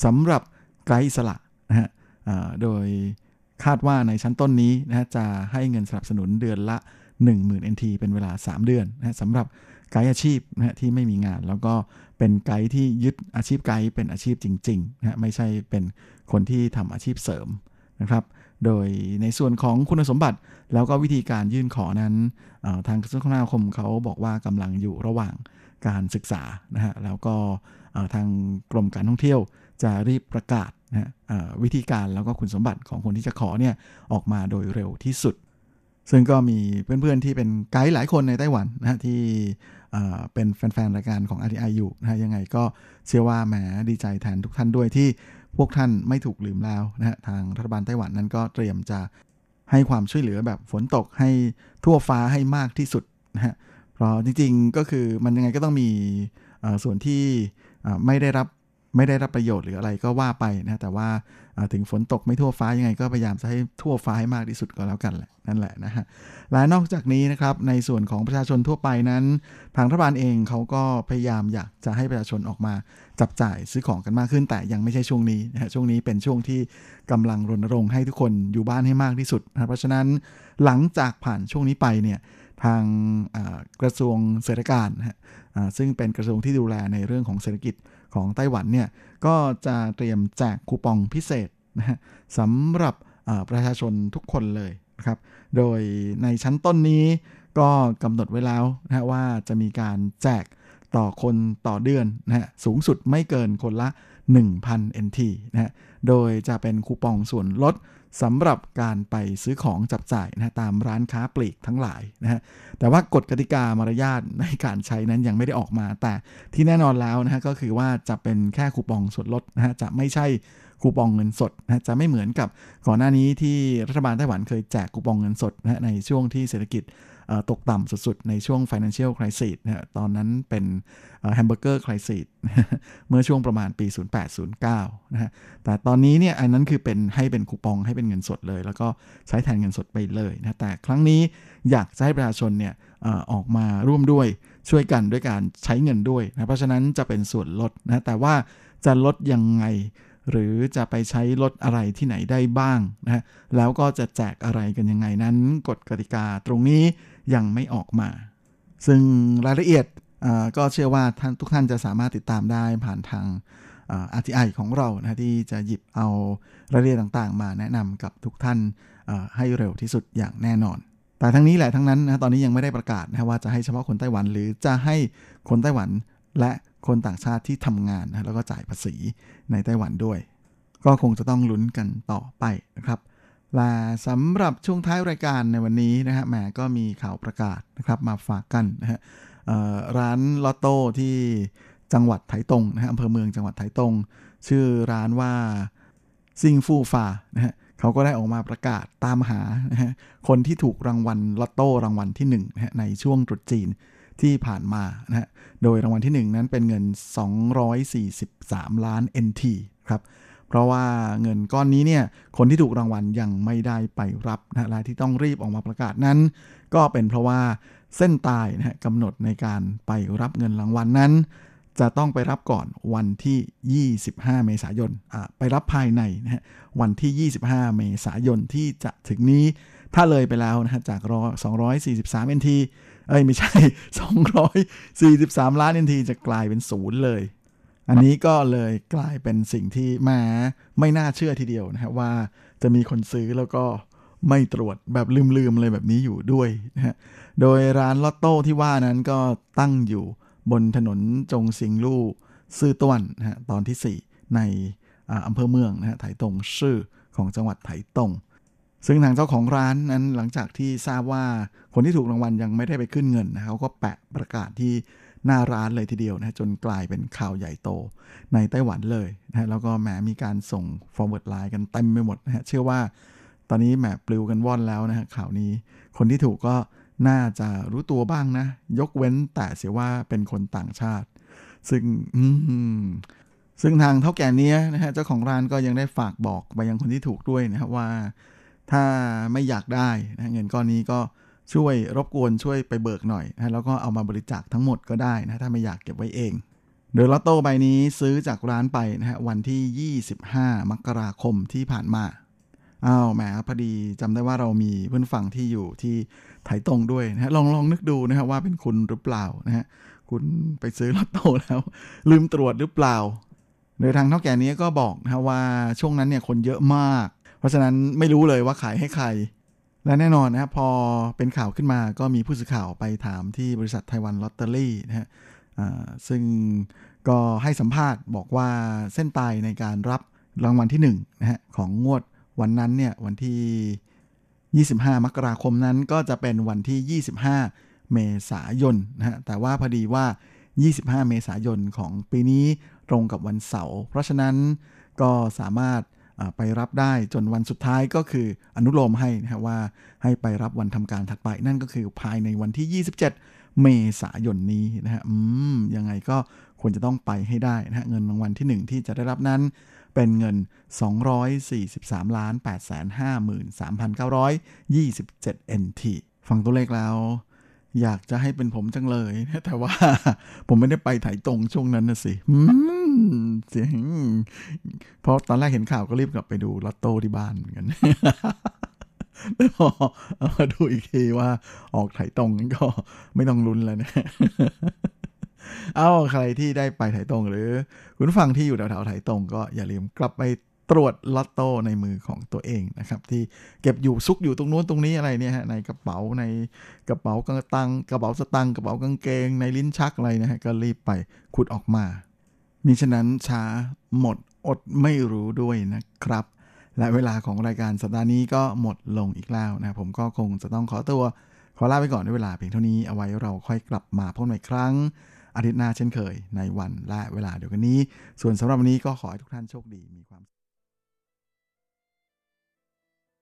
Speaker 6: สำหรับไกด์สละนะฮะโดยคาดว่าในชั้นต้นนี้นะจะให้เงินสนับสนุนเดือนละ 10,000 NT เป็นเวลา 3 เดือนนะสำหรับ ไกด์อาชีพนะที่ไม่มีงาน แล้วก็เป็นไกด์ที่ยึดอาชีพไกด์เป็นอาชีพจริงๆนะไม่ใช่เป็นคนที่ทำอาชีพเสริมนะครับ โดยในส่วนของคุณสมบัติแล้วก็วิธีการยื่นขอนั้นทางกระทรวงคมนาคมเขาบอกว่ากำลังอยู่ระหว่างการศึกษานะฮะแล้วก็ทางกรมการท่องเที่ยวจะรีบประกาศนะวิธีการแล้วก็คุณสมบัติของคนที่จะขอเนี่ยออกมาโดยเร็วที่สุด ซึ่งก็มีเพื่อนๆที่เป็นไกด์หลายคนในไต้หวันนะที่เป็นแฟนๆรายการของ RTI อยู่นะยังไงก็เชื่อว่าแหมดีใจแทนทุกท่านด้วยที่พวกท่านไม่ถูกลืมแล้วนะฮะทางรัฐบาลไต้หวันนั้นก็เตรียมจะให้ความช่วยเหลือแบบฝนตกให้ทั่วฟ้าให้มากที่สุดนะฮะเพราะจริงๆก็คือมันยังไงก็ต้องมีส่วนที่ไม่ได้รับ ไม่ได้รับประโยชน์หรืออะไรก็ว่าไปนะแต่ว่าถึงฝนตกไม่ทั่วฟ้ายังไง ก็พยายามจะให้ทั่วฟ้าให้มากที่สุดก็แล้วกันแหละนั่นแหละนะฮะและนอกจากนี้นะครับในส่วนของประชาชนทั่วไปนั้น ทางรัฐบาลเองเขาก็พยายามอยากจะให้ประชาชนออกมาจับจ่ายซื้อของกันมากขึ้น แต่ยังไม่ใช่ช่วงนี้นะฮะช่วงนี้เป็นช่วงที่กำลังรณรงค์ให้ทุกคนอยู่บ้านให้มากที่สุดนะเพราะฉะนั้นหลังจากผ่านช่วงนี้ไปเนี่ยทางกระทรวงเศรษฐการนะฮะ ซึ่งเป็นกระทรวงที่ดูแลในเรื่องของเศรษฐกิจของไต้หวันเนี่ยก็จะเตรียมแจกคูปองพิเศษนะฮะสำหรับประชาชนทุกคนเลยนะครับ โดยในชั้นต้นนี้ก็กำหนดไว้แล้วนะว่าจะมีการแจกต่อคนต่อเดือนนะฮะสูงสุดไม่เกินคนละ 1,000 NT นะฮะ โดยจะเป็นคูปองส่วนลดสำหรับการไปซื้อของจับจ่ายนะตามร้านค้าปลีกทั้งหลายนะฮะแต่ว่ากฎกติกามารยาทในการใช้นั้นยังไม่ได้ออกมา แต่ที่แน่นอนแล้วนะฮะก็คือว่าจะเป็นแค่คูปองส่วนลดนะฮะจะไม่ใช่คูปองเงินสดนะจะไม่เหมือนกับก่อนหน้านี้ที่รัฐบาลไต้หวันเคยแจกคูปองเงินสดนะในช่วงที่เศรษฐกิจ ตกต่ำสุดๆ ในช่วง financial crisis นะตอนนั้นเป็น hamburger crisis เมื่อช่วงประมาณปี 0809 นะฮะแต่ตอนนี้เนี่ยอันนั้นคือเป็นให้เป็นคูปองให้เป็นเงินสดเลย แล้วก็ใช้แทนเงินสดไปเลยนะแต่ครั้งนี้อยากจะให้ประชาชนเนี่ยออกมาร่วมด้วยช่วยกันด้วยการใช้เงินด้วยนะเพราะฉะนั้นจะเป็นส่วนลดนะแต่ว่าจะลดยังไงหรือจะไปใช้ลดอะไรที่ไหนได้บ้างนะฮะแล้วก็จะแจกอะไรกันยังไงนั้นกฎกติกาตรงนี้ ยังไม่ออกมา ซึ่งรายละเอียดก็เชื่อว่าท่านทุกท่านจะสามารถติดตามได้ผ่านทาง RTI ของเรานะที่จะหยิบเอารายละเอียดต่างๆ มาแนะนำกับทุกท่านให้เร็วที่สุดอย่างแน่นอน แต่ทั้งนี้แหละทั้งนั้นนะตอนนี้ยังไม่ได้ประกาศนะว่าจะให้เฉพาะคนไต้หวัน หรือจะให้คนไต้หวันและคนต่างชาติที่ทำงานนะแล้วก็จ่ายภาษีในไต้หวันด้วย ก็คงจะต้องลุ้นกันต่อไปนะครับ และสำหรับช่วงท้ายรายการในวันนี้นะฮะแหมก็มีข่าวประกาศนะครับมาฝากกันนะฮะร้านลอตโต้ที่จังหวัดไถตงนะฮะอำเภอเมืองจังหวัดไถตง ชื่อร้านว่าซิงฟูฟานะฮะเขาก็ได้ออกมาประกาศตามหานะฮะคนที่ถูกรางวัลลอตโต้รางวัลที่1นะฮะในช่วงตรุษจีนที่ผ่านมานะฮะโดยรางวัลที่ 1 นั้นเป็นเงิน 243 ล้าน NT ครับ เพราะว่าเงินก้อนนี้เนี่ยคนที่ถูกรางวัลยังไม่ได้ไปรับนะรายที่ต้องรีบออกมาประกาศนั้น ก็เป็นเพราะว่าเส้นตายนะกำหนดในการไปรับเงินรางวัลนนั้น จะต้องไปรับก่อนวันที่ 25 เมษายนไปรับภายในนะวันที่ 25 เมษายนที่จะถึงนี้ถ้าเลยไปแล้วนะจากรอ243 NT เอ้ยไม่ใช่ 243 ล้าน NT จะกลายเป็นศูนย์เลย อันนี้ก็เลยกลายเป็นสิ่งที่มาไม่น่าเชื่อทีเดียวนะฮะว่าจะมีคนซื้อแล้วก็ไม่ตรวจแบบลืมๆอะไรแบบนี้อยู่ด้วยนะฮะ โดยร้านลอตโต้ที่ว่านั้นก็ตั้งอยู่บนถนนจงซิงลู่ซื่อต้วนนะฮะตอนที่ 4 ในอำเภอเมืองนะฮะไถตงชื่อของจังหวัดไถตง ซึ่งทางเจ้าของร้านนั้นหลังจากที่ทราบว่าคนที่ถูกรางวัลยังไม่ได้ไปขึ้นเงินนะเขาก็แปะประกาศที่ หน้าร้านเลยทีเดียวนะจนกลายเป็นข่าวใหญ่โต ในไต้หวันเลยนะแล้วก็แหมมีการส่ง forward line กันเต็มไปหมดนะฮะเชื่อว่าตอนนี้แหมปลิวกันว่อนแล้วนะฮะข่าวนี้ คนที่ถูกก็น่าจะรู้ตัวบ้างนะ ยกเว้นแต่เสียว่าเป็นคนต่างชาติ ซึ่งซึ่งทางเท่าแก่นี้นะฮะเจ้าของร้านก็ยังได้ฝากบอกไปยังคนที่ถูกด้วยนะครับว่า ถ้าไม่อยากได้นะเงินก้อนนี้ก็ ช่วยรบกวนช่วยไปเบิกหน่อยนะแล้วก็เอามาบริจาคทั้งหมดก็ได้นะถ้าไม่อยากเก็บไว้เองโดยลอตโต้ใบนี้ซื้อจากร้านไปนะฮะวันที่ 25 มกราคมที่ผ่านมาอ้าวแหมพอดีจำได้ว่าเรามีเพื่อนฝั่งที่อยู่ที่ไถตรงด้วยนะฮะลองลองนึกดูนะฮะว่าเป็นคุณหรือเปล่านะฮะคุณไปซื้อลอตโต้แล้ว ลืมตรวจหรือเปล่า โดยทางเท่าแก่นี้ก็บอกนะว่าช่วงนั้นเนี่ยคนเยอะมาก เพราะฉะนั้นไม่รู้เลยว่าขายให้ใคร และแน่นอนนะครับพอเป็นข่าวขึ้นมาก็มีผู้สื่อข่าวไปถามที่บริษัทไต้หวันลอตเตอรี่นะฮะซึ่งก็ให้สัมภาษณ์บอกว่าเส้นตายในการรับรางวัลที่1นะฮะของงวดวันนั้นเนี่ยวันที่ 25 มกราคมนั้นก็จะเป็นวันที่ 25 เมษายนนะฮะแต่ว่าพอดีว่า 25 เมษายนของปีนี้ตรงกับวันเสาร์เพราะฉะนั้นก็สามารถ ไปรับได้จนวันสุดท้ายก็คืออนุโลมให้นะว่าให้ไปรับวันทำการถัดไป นั่นก็คือภายในวันที่ 27 เมษายนนี้นะฮะอืมยังไงก็ควรจะต้องไปให้ได้นะฮะเงินรางวัลที่ 1 ที่จะได้รับนั้นเป็นเงิน 243ล้าน853,3,927 NT ฟังตัวเลขแล้วอยากจะให้เป็นผมจังเลย แต่ว่าผมไม่ได้ไปถ่ายตรงช่วงนั้นนะสิ เสียงเพราะตอนแรกเห็นข่าวก็รีบกลับไปดูลอตโต้ที่บ้านเหมือนกันแล้วพอเอามาดูอีกทีว่าออกถ่ายตรงก็ไม่ต้องลุ้นแล้วนะเอาใครที่ได้ไปถ่ายตรงหรือ คุณฟังที่อยู่แถวๆถ่ายตรงก็อย่าลืมกลับไปตรวจลอตโต้ในมือของตัวเองนะครับ ที่เก็บอยู่ซุกอยู่ตรงนู้นตรงนี้อะไรเนี่ยฮะในกระเป๋าในกระเป๋ากางตังกระเป๋าสตังกระเป๋ากางเกง ในลิ้นชักอะไรนะฮะก็รีบไปขุดออกมา มิฉะนั้นช้าหมดอดไม่รู้ด้วยนะครับ และเวลาของรายการสัปดาห์นี้ก็หมดลงอีกแล้วนะผมก็คงจะต้องขอตัว ขอลาไปก่อนด้วยเวลาเพียงเท่านี้เอาไว้เราค่อยกลับมาพบใหม่ครั้ง อาทิตย์หน้าเช่นเคยในวันและเวลาเดียวกันนี้ ส่วนสำหรับวันนี้ก็ขอให้ทุกท่านโชคดีมีความ